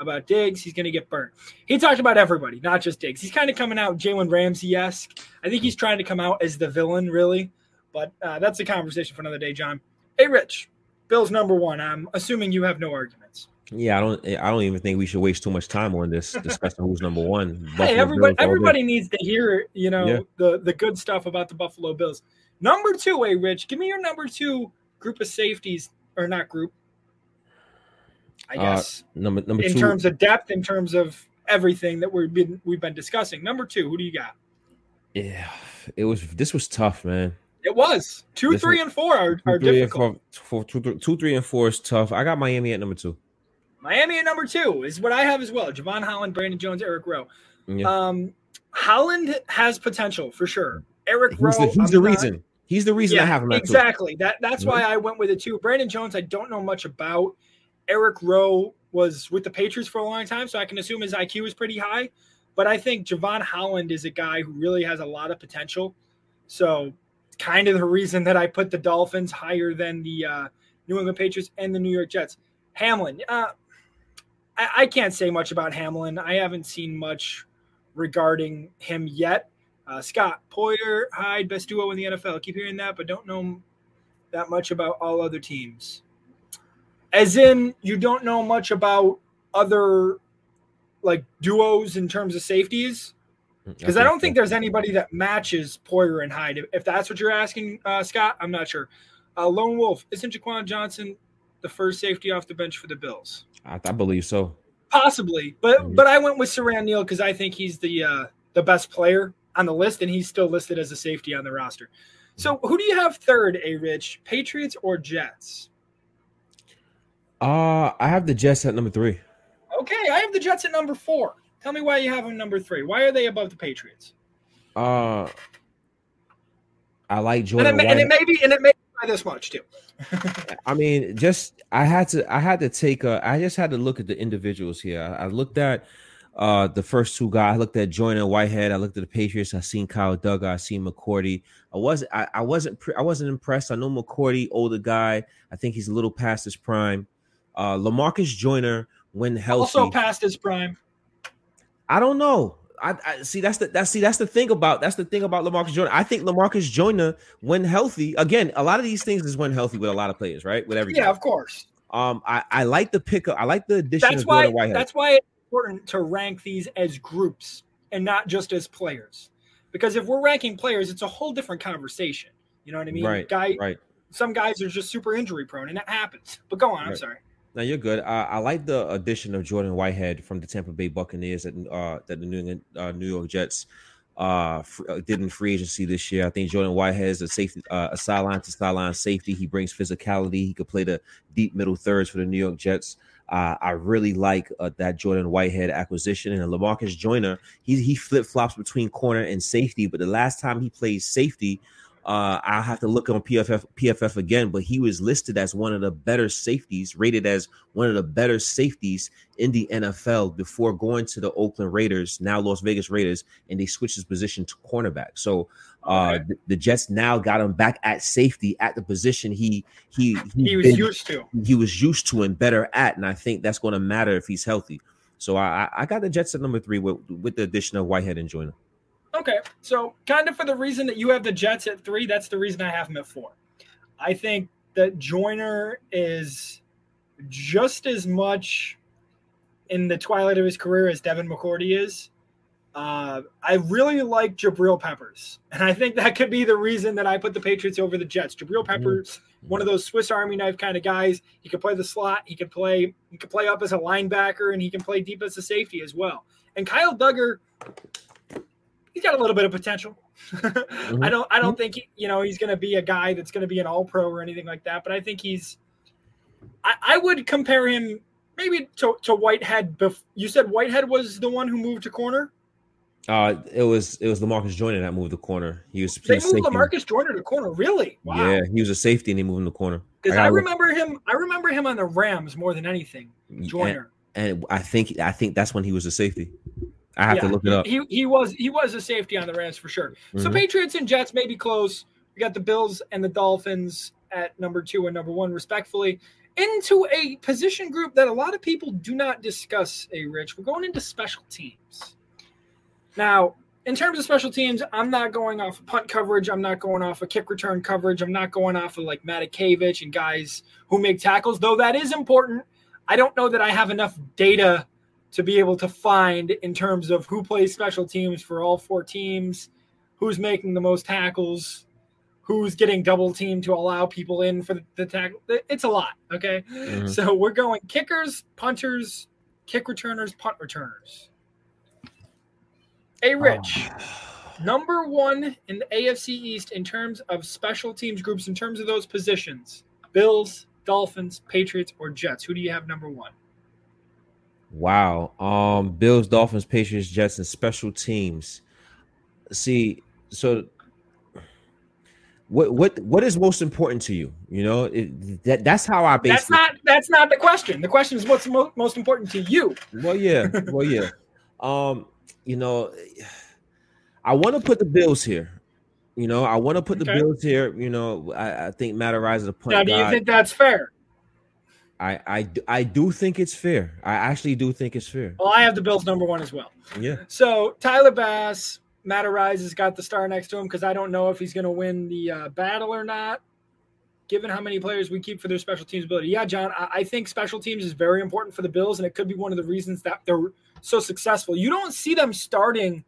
about Diggs. He's going to get burnt. He talked about everybody, not just Diggs. He's kind of coming out Jalen Ramsey esque. I think he's trying to come out as the villain, really. But uh, that's a conversation for another day, John. Hey, Rich, Bill's number one. I'm assuming you have no arguments. Yeah, I don't. I don't even think we should waste too much time on this discussing who's number one. Hey, everybody, everybody needs to hear, you know, Yeah. the the good stuff about the Buffalo Bills. Number two, hey, Rich, give me your number two group of safeties, or not group. I Uh, guess Number number in two. terms of depth, in terms of everything that we've been we've been discussing. Number two, who do you got? yeah, it was. This was tough, man. It was two, This three, was- and four are, are Two, three, and difficult. four- four- two, three- two, three, and four is tough. I got Miami at number two. Miami at number two is what I have as well. Jevon Holland, Brandon Jones, Eric Rowe. Yeah. Um, Holland has potential for sure. Eric he's Rowe, the, he's I'm the not- reason. He's the reason I have him at two. exactly. That that's why I went with it too. Brandon Jones, I don't know much about. Eric Rowe was with the Patriots for a long time, so I can assume his IQ is pretty high. But I think Jevon Holland is a guy who really has a lot of potential. So, kind of the reason that I put the Dolphins higher than the uh, New England Patriots and the New York Jets. Hamlin, uh, I, I can't say much about Hamlin. I haven't seen much regarding him yet. Uh, Scott Poyer, Hyde, best duo in the NFL. Keep hearing that, but don't know that much about all other teams. As in, you don't know much about other like duos in terms of safeties, because I don't think there's anybody that matches Poyer and Hyde. If- that's what you're asking, uh, Scott, I'm not sure. Uh, Lone Wolf, isn't Jaquan Johnson the first safety off the bench for the Bills? I, I believe so. Possibly, but Mhm. but I went with Siran Neal because I think he's the uh, the best player on the list, and he's still listed as a safety on the roster. So who do you have third, A Rich? Patriots or Jets? Uh I have the Jets at number three. Okay, I have the Jets at number four. Tell me why you have them number three. Why are they above the Patriots? Uh I like And it, may, and it may be and it may be by this much too. I mean, just I had to I had to take a I just had to look at the individuals here. I, I looked at uh the first two guys. I looked at Jordan Whitehead. I looked at the Patriots. I seen Kyle Dugger. I seen McCourty. I wasn't I, I wasn't pre- I wasn't impressed. I know McCourty, older guy. I think he's a little past his prime. Uh Lamarcus Joyner when healthy. Also past his prime. I don't know. I, I, see that's the that's see that's the thing about that's the thing about Lamarcus Joyner. I think Lamarcus Joyner, when healthy, again, a lot of these things is when healthy with a lot of players, right? With every yeah, of course. Um, I, I like the pickup. I like the addition. That's why. That's why it's important to rank these as groups and not just as players, because if we're ranking players, it's a whole different conversation. You know what I mean? Right. Guy. Right. Some guys are just super injury prone, and that happens. But go on. Right. I'm sorry. Now you're good. I, I, like the addition of Jordan Whitehead from the Tampa Bay Buccaneers that uh, that the New England, uh, New York Jets uh, uh, did in free agency this year. I think Jordan Whitehead is a safety, uh, a sideline to sideline safety. He brings physicality. He could play the deep middle thirds for the New York Jets. Uh, I really like uh, that Jordan Whitehead acquisition and Lamarcus Joyner. He he flip flops between corner and safety, but the last time he played safety uh, I'll have to look on PFF PFF again, but he was listed as one of the better safeties, rated as one of the better safeties in the NFL before going to the Oakland Raiders, now Las Vegas Raiders, and they switched his position to cornerback. So uh, okay. the, the, Jets now got him back at safety at the position he he he, he was been, used to. He was used to and better at, and I think that's going to matter if he's healthy. So I I got the Jets at number three with with the addition of Whitehead and Joyner. Okay, so kind of for the reason that you have the Jets at three, that's the reason I have them at four. I think that Joyner is just as much in the twilight of his career as Devin McCourty is. Uh, I really like Jabril Peppers, and I think that could be the reason that I put the Patriots over the Jets. Jabril mm-hmm. Peppers, mm-hmm. one of those Swiss Army knife kind of guys. He could play the slot. He could play. He could play up as a linebacker, and he can play deep as a safety as well. And Kyle Dugger, he's got a little bit of potential. mm-hmm. I don't I don't think he, you know he's going to be a guy that's going to be an All Pro or anything like that. But I think he's. I, I would compare him maybe to, to Whitehead. Bef- you said Whitehead was the one who moved to corner. Uh, it was it was Lamarcus Joyner that moved the corner. He was they moved safety. Lamarcus Joyner to corner. Really? Wow. Yeah, he was a safety and he moved in the corner. Because I, I, remember him. I remember him on the Rams more than anything. Joyner. And, and I think I think that's when he was a safety. I have yeah, to look it up. He, he was he was a safety on the Rams for sure. Mm-hmm. So Patriots and Jets may be close. We got the Bills and the Dolphins at number two and number one, respectfully. Into a position group that a lot of people do not discuss, a Rich. We're going into special teams. Now, in terms of special teams, I'm not going off of punt coverage. I'm not going off of kick return coverage. I'm not going off of like Matakevich and guys who make tackles, though that is important. I don't know that I have enough data to be able to find in terms of who plays special teams for all four teams, who's making the most tackles, who's getting double teamed to allow people in for the, the tackle. It's a lot. Okay. Mm-hmm. So we're going kickers, punters, kick returners, punt returners. Hey, Rich, oh. number one in the AFC East in terms of special teams groups, in terms of those positions Bills, Dolphins, Patriots, or Jets. Who do you have number one? Wow. Um, Bills, Dolphins, Patriots, Jets, and special teams. See, so what what what is most important to you? You know, it, that that's how I base. That's not that's not the question. The question is what's mo- most important to you. Well, yeah, well, yeah. um, you know, I want to put the Bills here. You know, I want to put okay. the Bills here. You know, I, I think Matt Araiza a point. Now, do you think that's fair? I, I I do think it's fair. I actually do think it's fair. Well, I have the Bills number one as well. Yeah. So Tyler Bass, Matt Araiza has got the star next to him because I don't know if he's going to win the uh, battle or not, given how many players we keep for their special teams ability. Yeah, John, I, I think special teams is very important for the Bills, and it could be one of the reasons that they're so successful. You don't see them starting,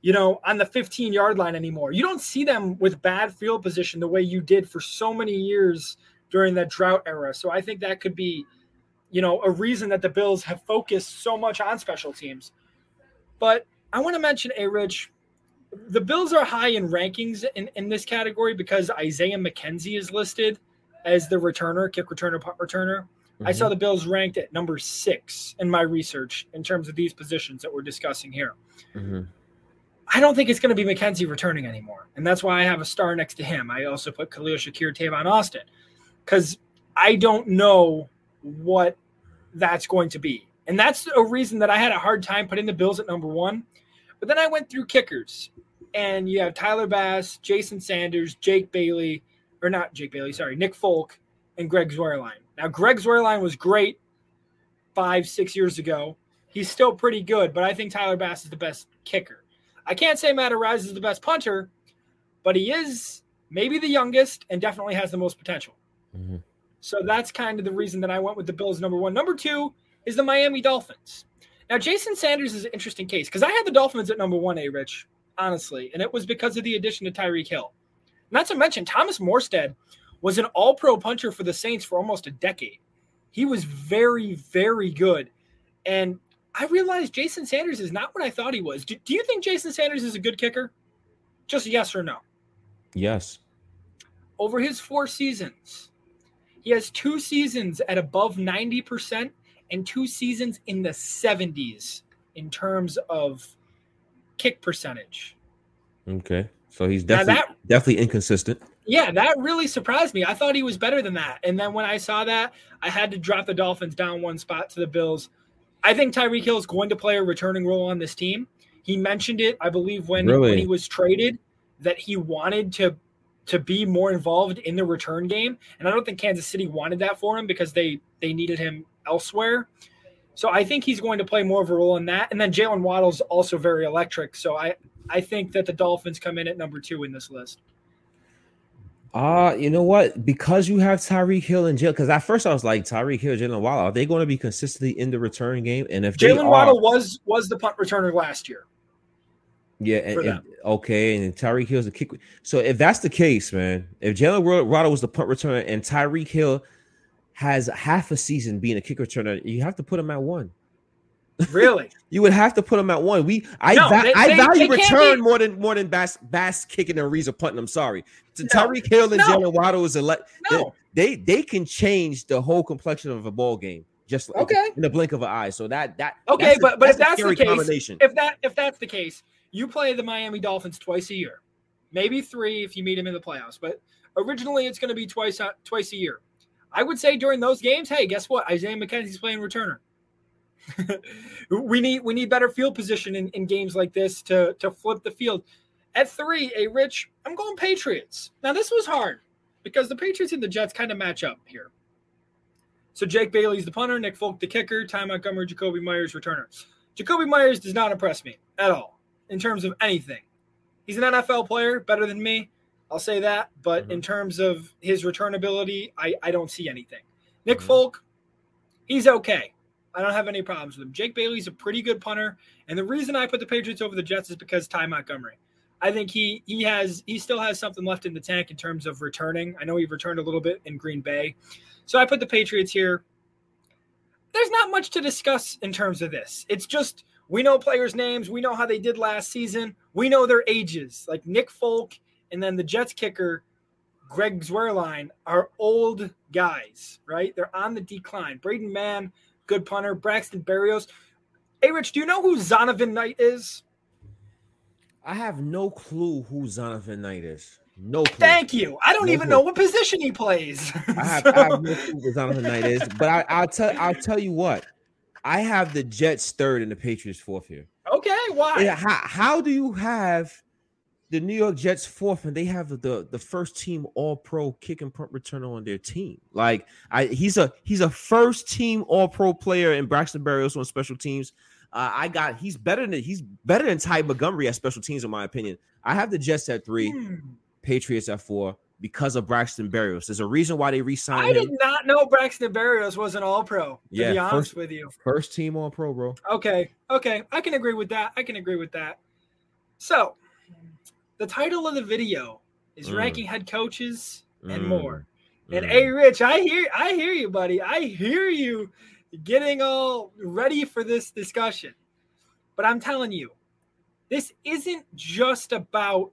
you know, on the 15 yard line anymore. You don't see them with bad field position the way you did for so many years during that drought era. So I think that could be, you know, a reason that the Bills have focused so much on special teams. But I want to mention a Rich. The Bills are high in rankings in, in this category because Isaiah McKenzie is listed as the returner, kick returner, punt returner. Mm-hmm. I saw the Bills ranked at number six in my research in terms of these positions that we're discussing here. Mm-hmm. I don't think it's going to be McKenzie returning anymore. And that's why I have a star next to him. I also put Khalil Shakir, Tavon Austin because I don't know what that's going to be. And that's a reason that I had a hard time putting the Bills at number one. But then I went through kickers, and you have Tyler Bass, Jason Sanders, Jake Bailey, or not Jake Bailey, sorry, Nick Folk, and Greg Zuerlein. Now, Greg Zuerlein was great five, six years ago. he's still pretty good, but I think Tyler Bass is the best kicker. I can't say Matt Araiza is the best punter, but he is maybe the youngest and definitely has the most potential. Mm-hmm. So that's kind of the reason that I went with the Bills number one. Number two is the Miami Dolphins. Now, Jason Sanders is an interesting case because I had the Dolphins at number one, A Rich, honestly, and it was because of the addition to Tyreek Hill. Not to mention, Thomas Morstead was an all pro punter for the Saints for almost a decade. He was very, very good. And I realized Jason Sanders is not what I thought he was. Do, do you think Jason Sanders is a good kicker? Just yes or no? Yes. Over his four seasons, he has two seasons at above 90% and two seasons in the 70s in terms of kick percentage. Okay. So he's definitely that, definitely inconsistent. Yeah, that really surprised me. I thought he was better than that. And then when I saw that, I had to drop the Dolphins down one spot to the Bills. I think Tyreek Hill is going to play a returning role on this team. He mentioned it, I believe, when, really? when he was traded, that he wanted to to be more involved in the return game. And I don't think Kansas City wanted that for him because they they needed him elsewhere. So I think he's going to play more of a role in that. And then Jaylen Waddle's also very electric. So I I think that the Dolphins come in at number two in this list. Uh, you know what? Because you have Tyreek Hill and Jaylen, because at first I was like Tyreek Hill, Jaylen Waddle, are they going to be consistently in the return game? And if Jaylen Waddle was was the punt returner last year. Yeah, and, and, okay, and Tyreek Hill's the kick. So if that's the case, man, if Jaylen Waddle was the punt returner and Tyreek Hill has half a season being a kick returner, you have to put him at one. Really? you would have to put him at one. We I no, va- they, I value they return be... more than more than Bass Bass kicking and Reza punting. I'm sorry. No, Tyreek Hill and no. Jaylen Waddle is a le- no. they, they they can change the whole complexion of a ball game just okay in the blink of an eye. So that that okay, but a, but if that's the case, if that if that's the case, you play the Miami Dolphins twice a year, maybe three if you meet them in the playoffs. But originally, it's going to be twice uh, twice a year. I would say during those games, hey, guess what? Isaiah McKenzie's playing returner. we need we need better field position in, in games like this to to flip the field. At three, a rich, I'm going Patriots. Now this was hard because the Patriots and the Jets kind of match up here. So Jake Bailey's the punter, Nick Folk the kicker, Ty Montgomery, Jakobi Meyers returner. Jakobi Meyers does not impress me at all in terms of anything. He's an NFL player, better than me. I'll say that. But mm-hmm. in terms of his return ability, I, I don't see anything. Nick mm-hmm. Folk, he's okay. I don't have any problems with him. Jake Bailey's a pretty good punter, and the reason I put the Patriots over the Jets is because Ty Montgomery. I think he he has he still has something left in the tank in terms of returning. I know he returned a little bit in Green Bay, so I put the Patriots here. There's not much to discuss in terms of this. It's just we know players' names, we know how they did last season, we know their ages. Like Nick Folk and then the Jets kicker Greg Zuerlein are old guys, right? They're on the decline. Braden Mann good punter. Braxton Berrios. Hey, Rich, do you know who Zonovan Knight is? I have no clue who Zonovan Knight is. No clue. Thank you. I don't no even clue. know what position he plays. I, have, so. I have, no clue who Zonovan Knight is, but I, I'll tell I'll tell you what. I have the Jets third and the Patriots fourth here. Okay, why? Yeah, how, how do you have the New York Jets fourth, and they have the the first team All Pro kick and punt returner on their team. Like I, he's a he's a first team All Pro player, and Braxton Berrios on special teams. Uh, I got he's better than he's better than Ty Montgomery at special teams, in my opinion. I have the Jets at three, hmm. Patriots at four because of Braxton Berrios. There's a reason why they re-signed I him. did not know Braxton Berrios was an All Pro. To yeah, be honest first, with you, first team All Pro, bro. Okay, okay, I can agree with that. I can agree with that. So the title of the video is mm. ranking head coaches and mm. more. And mm. hey, Rich, I hear I hear you, buddy. I hear you getting all ready for this discussion. But I'm telling you, this isn't just about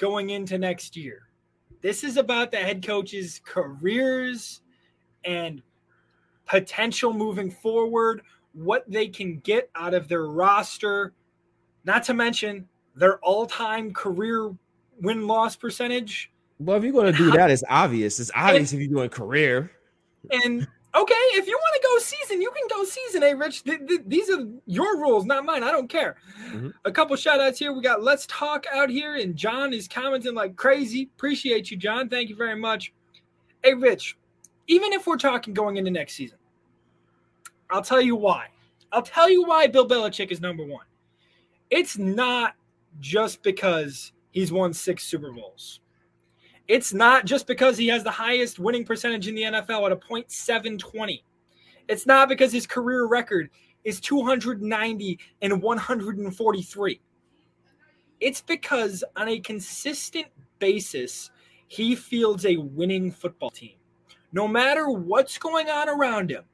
going into next year. This is about the head coaches' careers and potential moving forward, what they can get out of their roster, not to mention their all-time career win-loss percentage. Well, if you're going to do that, it's obvious. It's obvious and, if you're doing career. And okay, if you want to go season, you can go season. Hey, Rich, th- th- these are your rules, not mine. I don't care. Mm-hmm. A couple shout outs here. We got Let's Talk out here, and John is commenting like crazy. Appreciate you, John. Thank you very much. Hey, Rich, even if we're talking going into next season, I'll tell you why. I'll tell you why Bill Belichick is number one. It's not just because he's won six Super Bowls. It's not just because he has the highest winning percentage in the NFL at a .720. It's not because his career record is 290 and 143. It's because on a consistent basis, he fields a winning football team. No matter what's going on around him,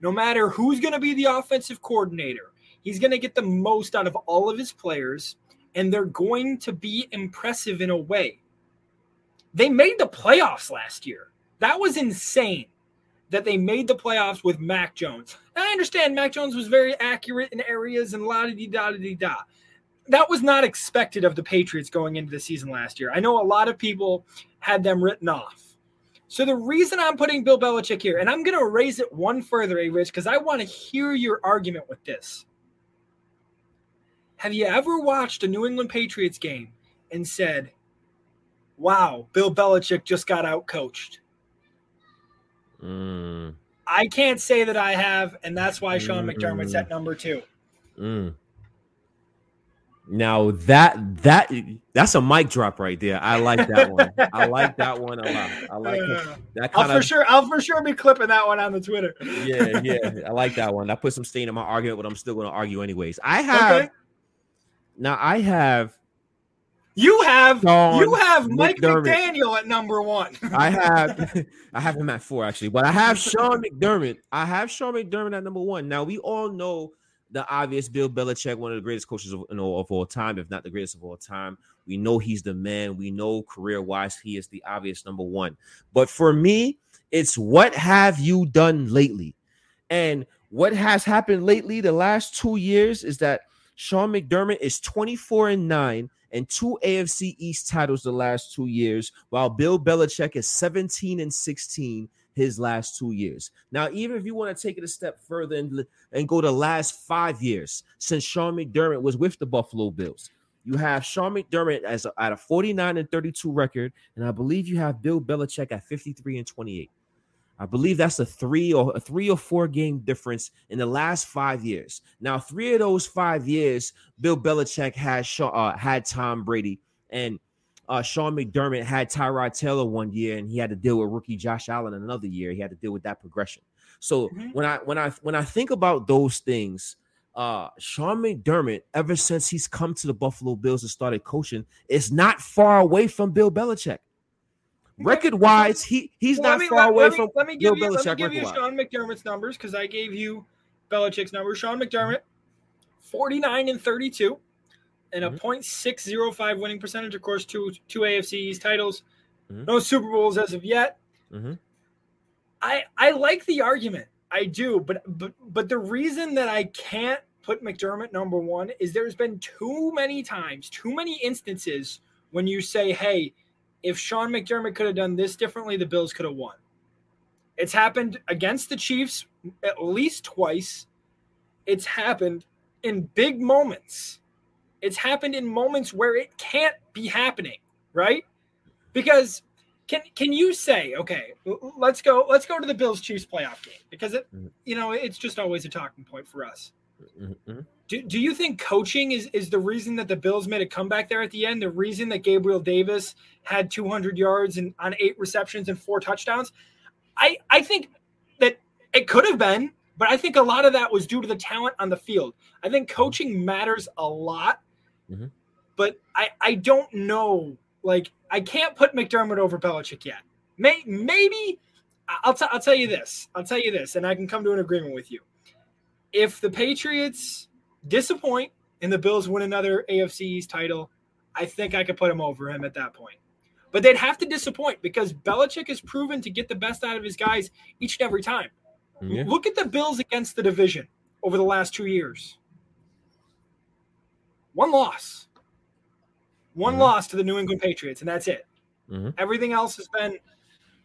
no matter who's going to be the offensive coordinator, he's going to get the most out of all of his players, and they're going to be impressive in a way. They made the playoffs last year. That was insane that they made the playoffs with Mac Jones. I understand Mac Jones was very accurate in areas and la di da di da. That was not expected of the Patriots going into the season last year. I know a lot of people had them written off. So the reason I'm putting Bill Belichick here, and I'm going to raise it one further, A Rich, because I want to hear your argument with this. Have you ever watched a New England Patriots game and said, wow, Bill Belichick just got out coached? Mm, I can't say that I have, and that's why Sean McDermott's Mm. at number two. mm. Now that that that's a mic drop right there. I like that one. I like that one a lot. I like Uh, that I'll for of sure. I'll for sure be clipping that one on the Twitter. yeah, yeah. I like that one. I put some stain in my argument, but I'm still going to argue anyways. I have Okay. now. I have You have Sean you have Mike McDermott. McDaniel at number one. I have I have him at four actually, but I have Sean McDermott. I have Sean McDermott at number one. Now we all know the obvious Bill Belichick, one of the greatest coaches of, you know, of all time, if not the greatest of all time. We know he's the man. We know career wise he is the obvious number one. But for me, it's what have you done lately? And what has happened lately, the last two years, is that Sean McDermott is 24 and 9 and two AFC East titles the last two years, while Bill Belichick is 17 and 16 his last two years. Now, even if you want to take it a step further and, and go the last five years since Sean McDermott was with the Buffalo Bills, you have Sean McDermott as a, at a 49 and 32 record, and I believe you have Bill Belichick at 53 and 28. I believe that's a three or a three or four game difference in the last five years. Now, three of those five years, Bill Belichick had uh, had Tom Brady, and uh, Sean McDermott had Tyrod Taylor one year, and he had to deal with rookie Josh Allen another year. He had to deal with that progression. So Mhm. when I when I when I think about those things, uh, Sean McDermott, ever since he's come to the Buffalo Bills and started coaching, is not far away from Bill Belichick. Record wise, he he's Well, not me, far let, away let me, from let me give Bill you, let me give you. Sean McDermott's numbers because I gave you Belichick's numbers. Sean McDermott, 49 and 32, and a Mhm. .605 winning percentage. Of course, two two AFC East titles, Mhm. no Super Bowls as of yet. Mhm. I I like the argument. I do, but but but the reason that I can't put McDermott number one is there's been too many times, too many instances when you say, "Hey, if Sean McDermott could have done this differently, the Bills could have won." It's happened against the Chiefs at least twice. It's happened in big moments. It's happened in moments where it can't be happening, right? Because can can you say, okay, let's go let's go to the Bills Chiefs playoff game because it Mhm. you know, it's just always a talking point for us. Mhm. Do, do you think coaching is, is the reason that the Bills made a comeback there at the end? The reason that Gabriel Davis had 200 yards and on eight receptions and four touchdowns? I, I think that it could have been, but I think a lot of that was due to the talent on the field. I think coaching matters a lot, Mhm. but I, I don't know. Like, I can't put McDermott over Belichick yet. May, maybe I'll, t- I'll tell you this. I'll tell you this, and I can come to an agreement with you. If the Patriots disappoint and the Bills win another AFC East title, I think I could put him over him at that point. But they'd have to disappoint because Belichick has proven to get the best out of his guys each and every time. Yeah. Look at the Bills against the division over the last two years. One loss. One Mhm. loss to the New England Patriots, and that's it. Mhm. Everything else has been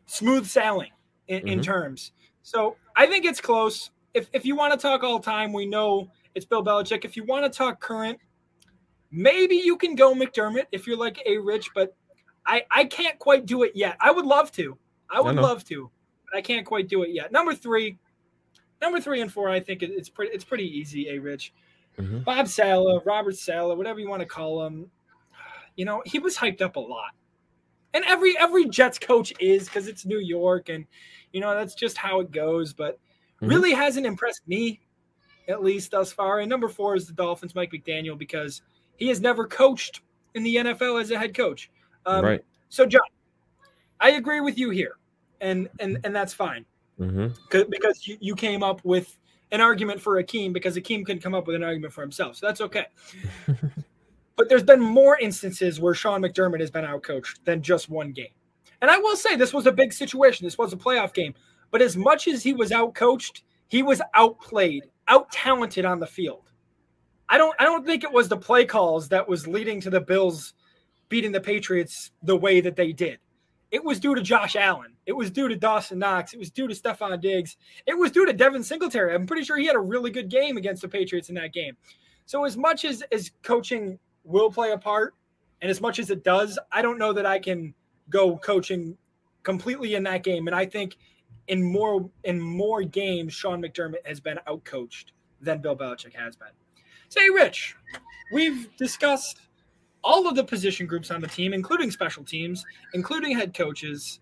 smooth sailing in, in Mhm. terms. So I think it's close. If, if you want to talk all time, we know it's Bill Belichick. If you want to talk current, maybe you can go McDermott if you're like a rich, but I, I can't quite do it yet. I would love to. I would know. love to, but I can't quite do it yet. Number three, Number three and four, I think it- it's pretty it's pretty easy. A Rich, Mhm. Bob Saleh, Robert Saleh, whatever you want to call him. You know, he was hyped up a lot, and every every Jets coach is because it's New York, and you know that's just how it goes. But Mhm. really hasn't impressed me, at least thus far. And number four is the Dolphins, Mike McDaniel, because he has never coached in the NFL as a head coach. Um, right. So, John, I agree with you here, and and and that's fine hmm 'Cause- because you, you came up with an argument for Akeem because Akeem couldn't come up with an argument for himself. So that's okay. but there's been more instances where Sean McDermott has been outcoached than just one game. And I will say this was a big situation. This was a playoff game. But as much as he was outcoached, he was outplayed, out talented on the field. I don't I don't think it was the play calls that was leading to the Bills beating the Patriots the way that they did. It was due to Josh Allen. It was due to Dawson Knox. It was due to Stefon Diggs. It was due to Devin Singletary. I'm pretty sure he had a really good game against the Patriots in that game. So as much as as coaching will play a part, and as much as it does, I don't know that I can go coaching completely in that game. And I think in more in more games, Sean McDermott has been outcoached than Bill Belichick has been. Say, Rich, we've discussed all of the position groups on the team, including special teams, including head coaches,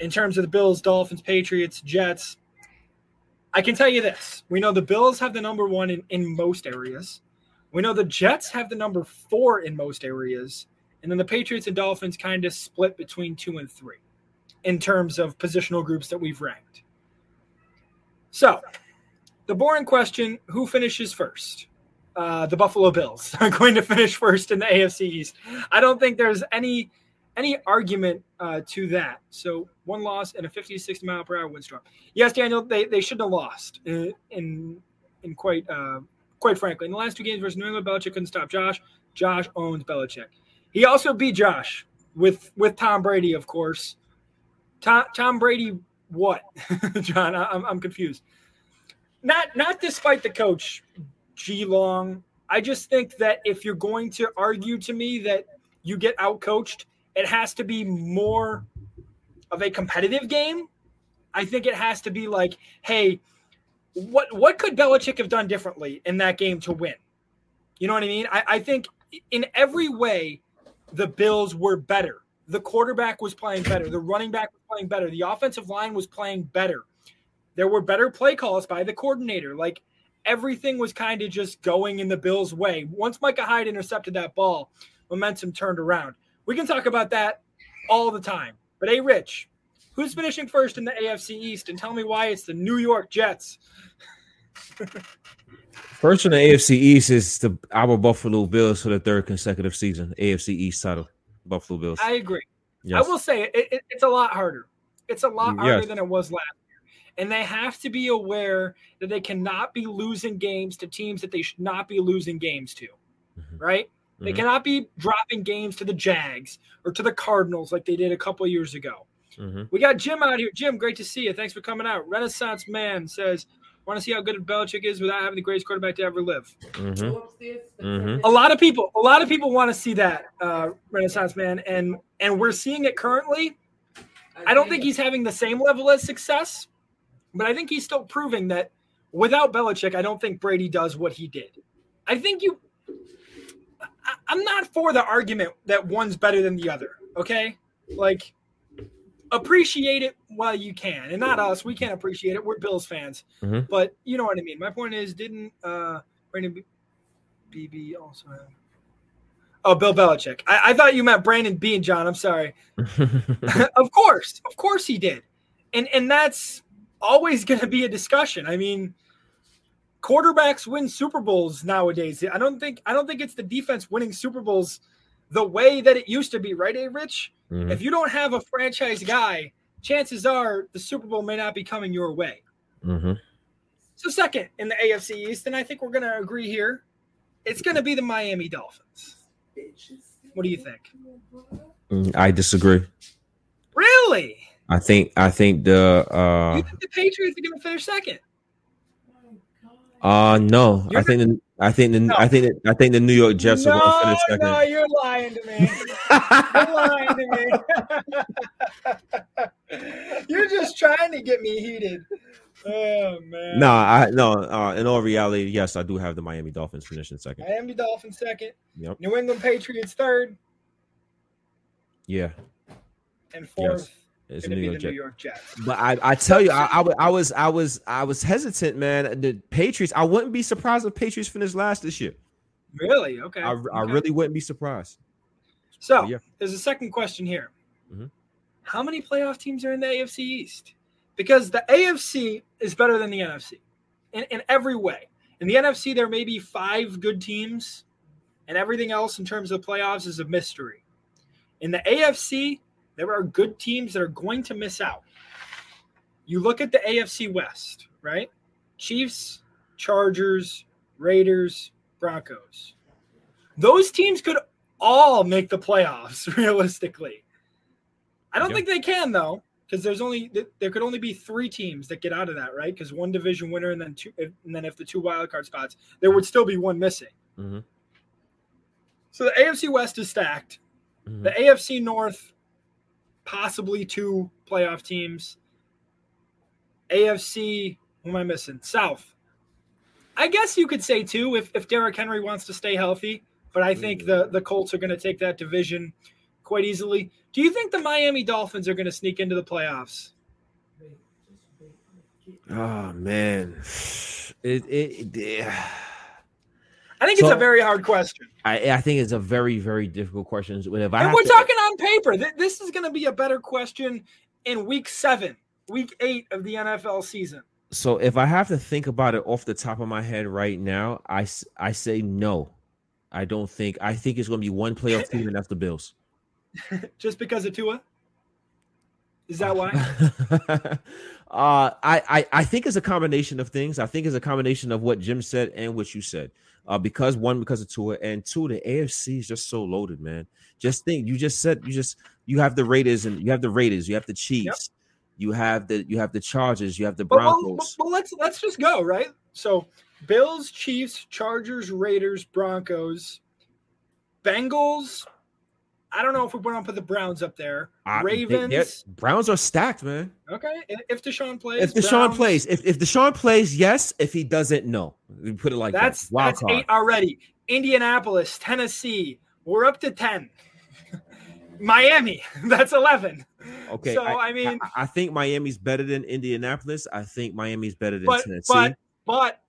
in terms of the Bills, Dolphins, Patriots, Jets. I can tell you this. We know the Bills have the number one in, in most areas. We know the Jets have the number four in most areas. And then the Patriots and Dolphins kind of split between two and three in terms of positional groups that we've ranked. So, the boring question who finishes first? Uh, the Buffalo Bills are going to finish first in the AFC East. I don't think there's any any argument uh, to that. So one loss and a 50-60 mile per hour windstorm. Yes, Daniel, they, they shouldn't have lost in in, in quite uh, quite frankly. In the last two games versus New England, Belichick couldn't stop Josh. Josh owns Belichick. He also beat Josh with with Tom Brady, of course. Tom, Tom Brady, what? John, I, I'm, I'm confused. Not not despite the coach, G Long. I just think that if you're going to argue to me that you get outcoached, it has to be more of a competitive game. I think it has to be like, hey, what what could Belichick have done differently in that game to win? You know what I mean? I, I think in every way, the Bills were better. The quarterback was playing better. The running back was playing better. The offensive line was playing better. There were better play calls by the coordinator. Like everything was kind of just going in the Bills' way. Once Micah Hyde intercepted that ball, momentum turned around. We can talk about that all the time. But hey, Rich, who's finishing first in the AFC East? And tell me why it's the New York Jets. First in the AFC East is the our Buffalo Bills for the third consecutive season. AFC East title, Buffalo Bills. I agree. Yes. I will say it, it, it's a lot harder. It's a lot harder yes. than it was last year. And they have to be aware that they cannot be losing games to teams that they should not be losing games to. Mhm. Right? They Mhm. cannot be dropping games to the Jags or to the Cardinals like they did a couple of years ago. Mhm. We got Jim out here. Jim, great to see you. Thanks for coming out. Renaissance Man says, want to see how good Belichick is without having the greatest quarterback to ever live. Mhm. Mhm. A lot of people, a lot of people want to see that, uh, Renaissance Man, and and we're seeing it currently. I don't think he's having the same level of success, but I think he's still proving that without Belichick, I don't think Brady does what he did. I think you. I, I'm not for the argument that one's better than the other. Okay, like appreciate it while you can, and not us. We can't appreciate it. We're Bills fans, Mhm. but you know what I mean. My point is, didn't uh, Brandon BB also have? Oh, Bill Belichick. I, I thought you meant Brandon Beane, John. I'm sorry. of course, of course he did, and and that's always going to be a discussion. I mean, quarterbacks win Super Bowls nowadays. I don't think I don't think it's the defense winning Super Bowls the way that it used to be, right? A Rich, Mhm. if you don't have a franchise guy, chances are the Super Bowl may not be coming your way. Mhm. So second in the AFC East, and I think we're going to agree here, it's going to be the Miami Dolphins. What do you think? Mm, I disagree. Really? I think I think the uh you think the Patriots are going to finish second? Uh no. You're I think the I think the No. I think the, I think the New York Jets are going to finish second. no, you're lying to me. You're lying to me. you're just trying to get me heated. Oh man. No, I no. Uh, in all reality, yes, I do have the Miami Dolphins finishing second. Miami Dolphins second. Yep. New England Patriots third, Yeah, and fourth it's New be York. New York Jets. But I, I tell you, I, I, I was, I was, I was hesitant, man. The Patriots. I wouldn't be surprised if Patriots finished last this year. Really? Okay. I, I really wouldn't be surprised. So yeah. there's a second question here. Mhm. How many playoff teams are in the AFC East? Because the AFC is better than the NFC in, in every way. In the NFC, there may be five good teams, and everything else in terms of playoffs is a mystery. In the AFC, there are good teams that are going to miss out. You look at the AFC West, right? Chiefs, Chargers, Raiders, Broncos. Those teams could all make the playoffs realistically. I don't Yeah. think they can though, because there's only there could only be three teams that get out of that, right? Because one division winner and then two, and then if the two wild card spots, there would still be one missing. Mhm. So the AFC West is stacked. Mhm. The AFC North, possibly two playoff teams. AFC, who am I missing? South. I guess you could say two if, if Derrick Henry wants to stay healthy, but I think the, the Colts are going to take that division quite easily. Do you think the Miami Dolphins are going to sneak into the playoffs? Oh man, it it. it I think it's a very hard question. I I think it's a very very difficult question. If I And we're to- talking on paper. Th- This is going to be a better question in week seven, week eight of the NFL season. so if I have to think about it off the top of my head right now, I, I say no. I don't think. I think it's going to be one playoff team, and that's the Bills. Just because of Tua? Is that why? uh, I, I I think it's a combination of things. I think it's a combination of what Jim said and what you said. Uh, because one, because of Tua, and two, the AFC is just so loaded, man. Just think, you just said you just you have the Raiders and you have the Raiders, you have the Chiefs, you have the you have the Chargers, you have the But, Broncos. well, let's let's just go right. So, Bills, Chiefs, Chargers, Raiders, Broncos, Bengals. I don't know if we want to put the Browns up there. I- they- they're- Ravens. Browns are stacked, man. Okay, if- Deshaun plays, If Deshaun Browns, plays, if if Deshaun plays, yes. If he doesn't, no. We put it like that's that. Wild that's card. eight already. Indianapolis, Tennessee. We're up to ten. Miami, that's eleven. Okay, So I, mean, I, I think Miami's better than Indianapolis. I think Miami's better than but Tennessee. but but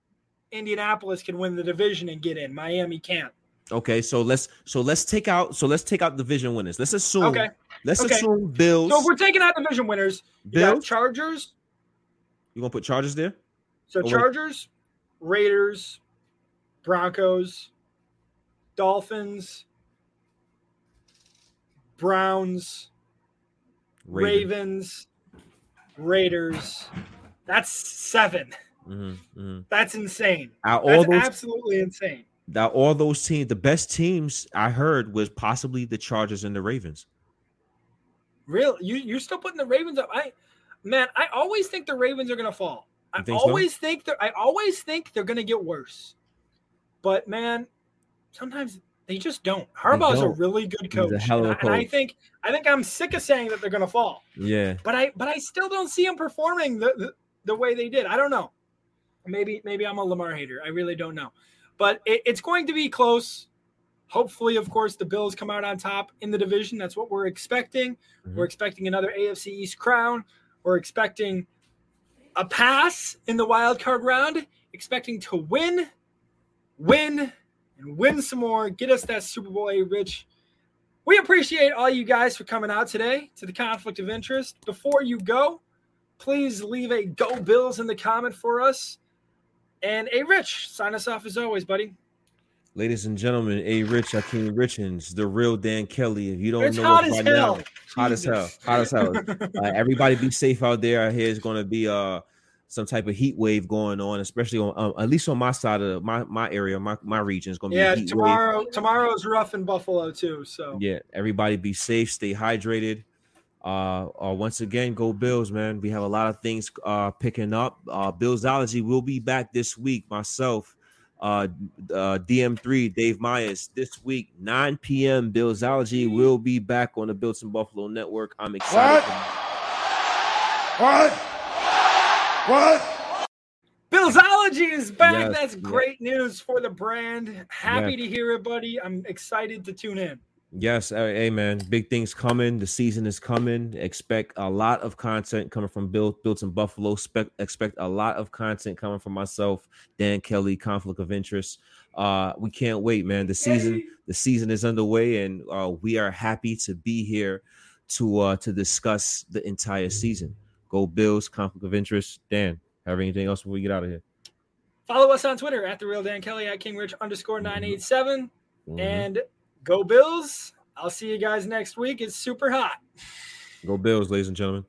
Indianapolis can win the division and get in. Miami can't. Okay, so let's so let's take out so let's take out division winners. Let's assume Okay. let's okay. assume Bills. So if we're taking out division winners, you Bills. Chargers. You gonna put Chargers there? So Oh, wait. Chargers, Raiders, Broncos, Dolphins, Browns, Ravens, Raiders. That's seven. Mhm, mhm. That's insane. Out That's those absolutely insane. Out all those teams, the best teams I heard was possibly the Chargers and the Ravens. Real, you you're still putting the Ravens up. I man, I always think the Ravens are gonna fall. I think so? always think they're I always think they're gonna get worse. But man, sometimes they just don't. Harbaugh's a don't. really good He's a coach. hell of and, a I, and I think I think I'm sick of saying that they're gonna fall. Yeah. But I but I still don't see them performing the, the, the way they did. I don't know. Maybe maybe I'm a Lamar hater. I really don't know. But it, it's going to be close. Hopefully, of course, the Bills come out on top in the division. That's what we're expecting. Mhm. We're expecting another AFC East crown. We're expecting a pass in the wild card round. Expecting to win, win, and win some more. Get us that Super Bowl A, Rich. We appreciate all you guys for coming out today to the conflict of interest. Before you go, please leave a Go Bills in the comment for us. And a Rich, sign us off as always, buddy. Ladies and gentlemen, A Rich Akeem Richens, the real Dan Kelly. If you don't It's know hot us as by hell. now, hot as hell, hot as hell. uh, everybody be safe out there. I hear it's going to be uh some type of heat wave going on, especially on um, at least on my side of my my area, my my region is going to be yeah, a heat wave. tomorrow tomorrow's rough in Buffalo too. So Yeah, everybody be safe, stay hydrated. Uh, uh, once again, go Bills, man. We have a lot of things uh picking up. Uh, Billsology will be back this week. Myself, uh, uh, DM3, Dave Myers, this week, 9 p.m. Billsology will be back on the Bills in Buffalo Network. I'm excited. What? What? What? Billsology is back. Yes, That's yeah. great news for the brand. Happy Yeah. to hear it, buddy. I'm excited to tune in. Yes, hey man, big things coming. The season is coming. Expect a lot of content coming from Bill Built in Buffalo. Expect expect a lot of content coming from myself, Dan Kelly, Conflict of Interest. Uh, we can't wait, man. The season the season is underway, and uh, we are happy to be here to uh to discuss the entire season. Go Bills, Conflict of Interest. Dan, have anything else before we get out of here? Follow us on Twitter at the real Dan Kelly at King Rich underscore nine eight seven Mhm. and go Bills. I'll see you guys next week. It's super hot. Go Bills, ladies and gentlemen.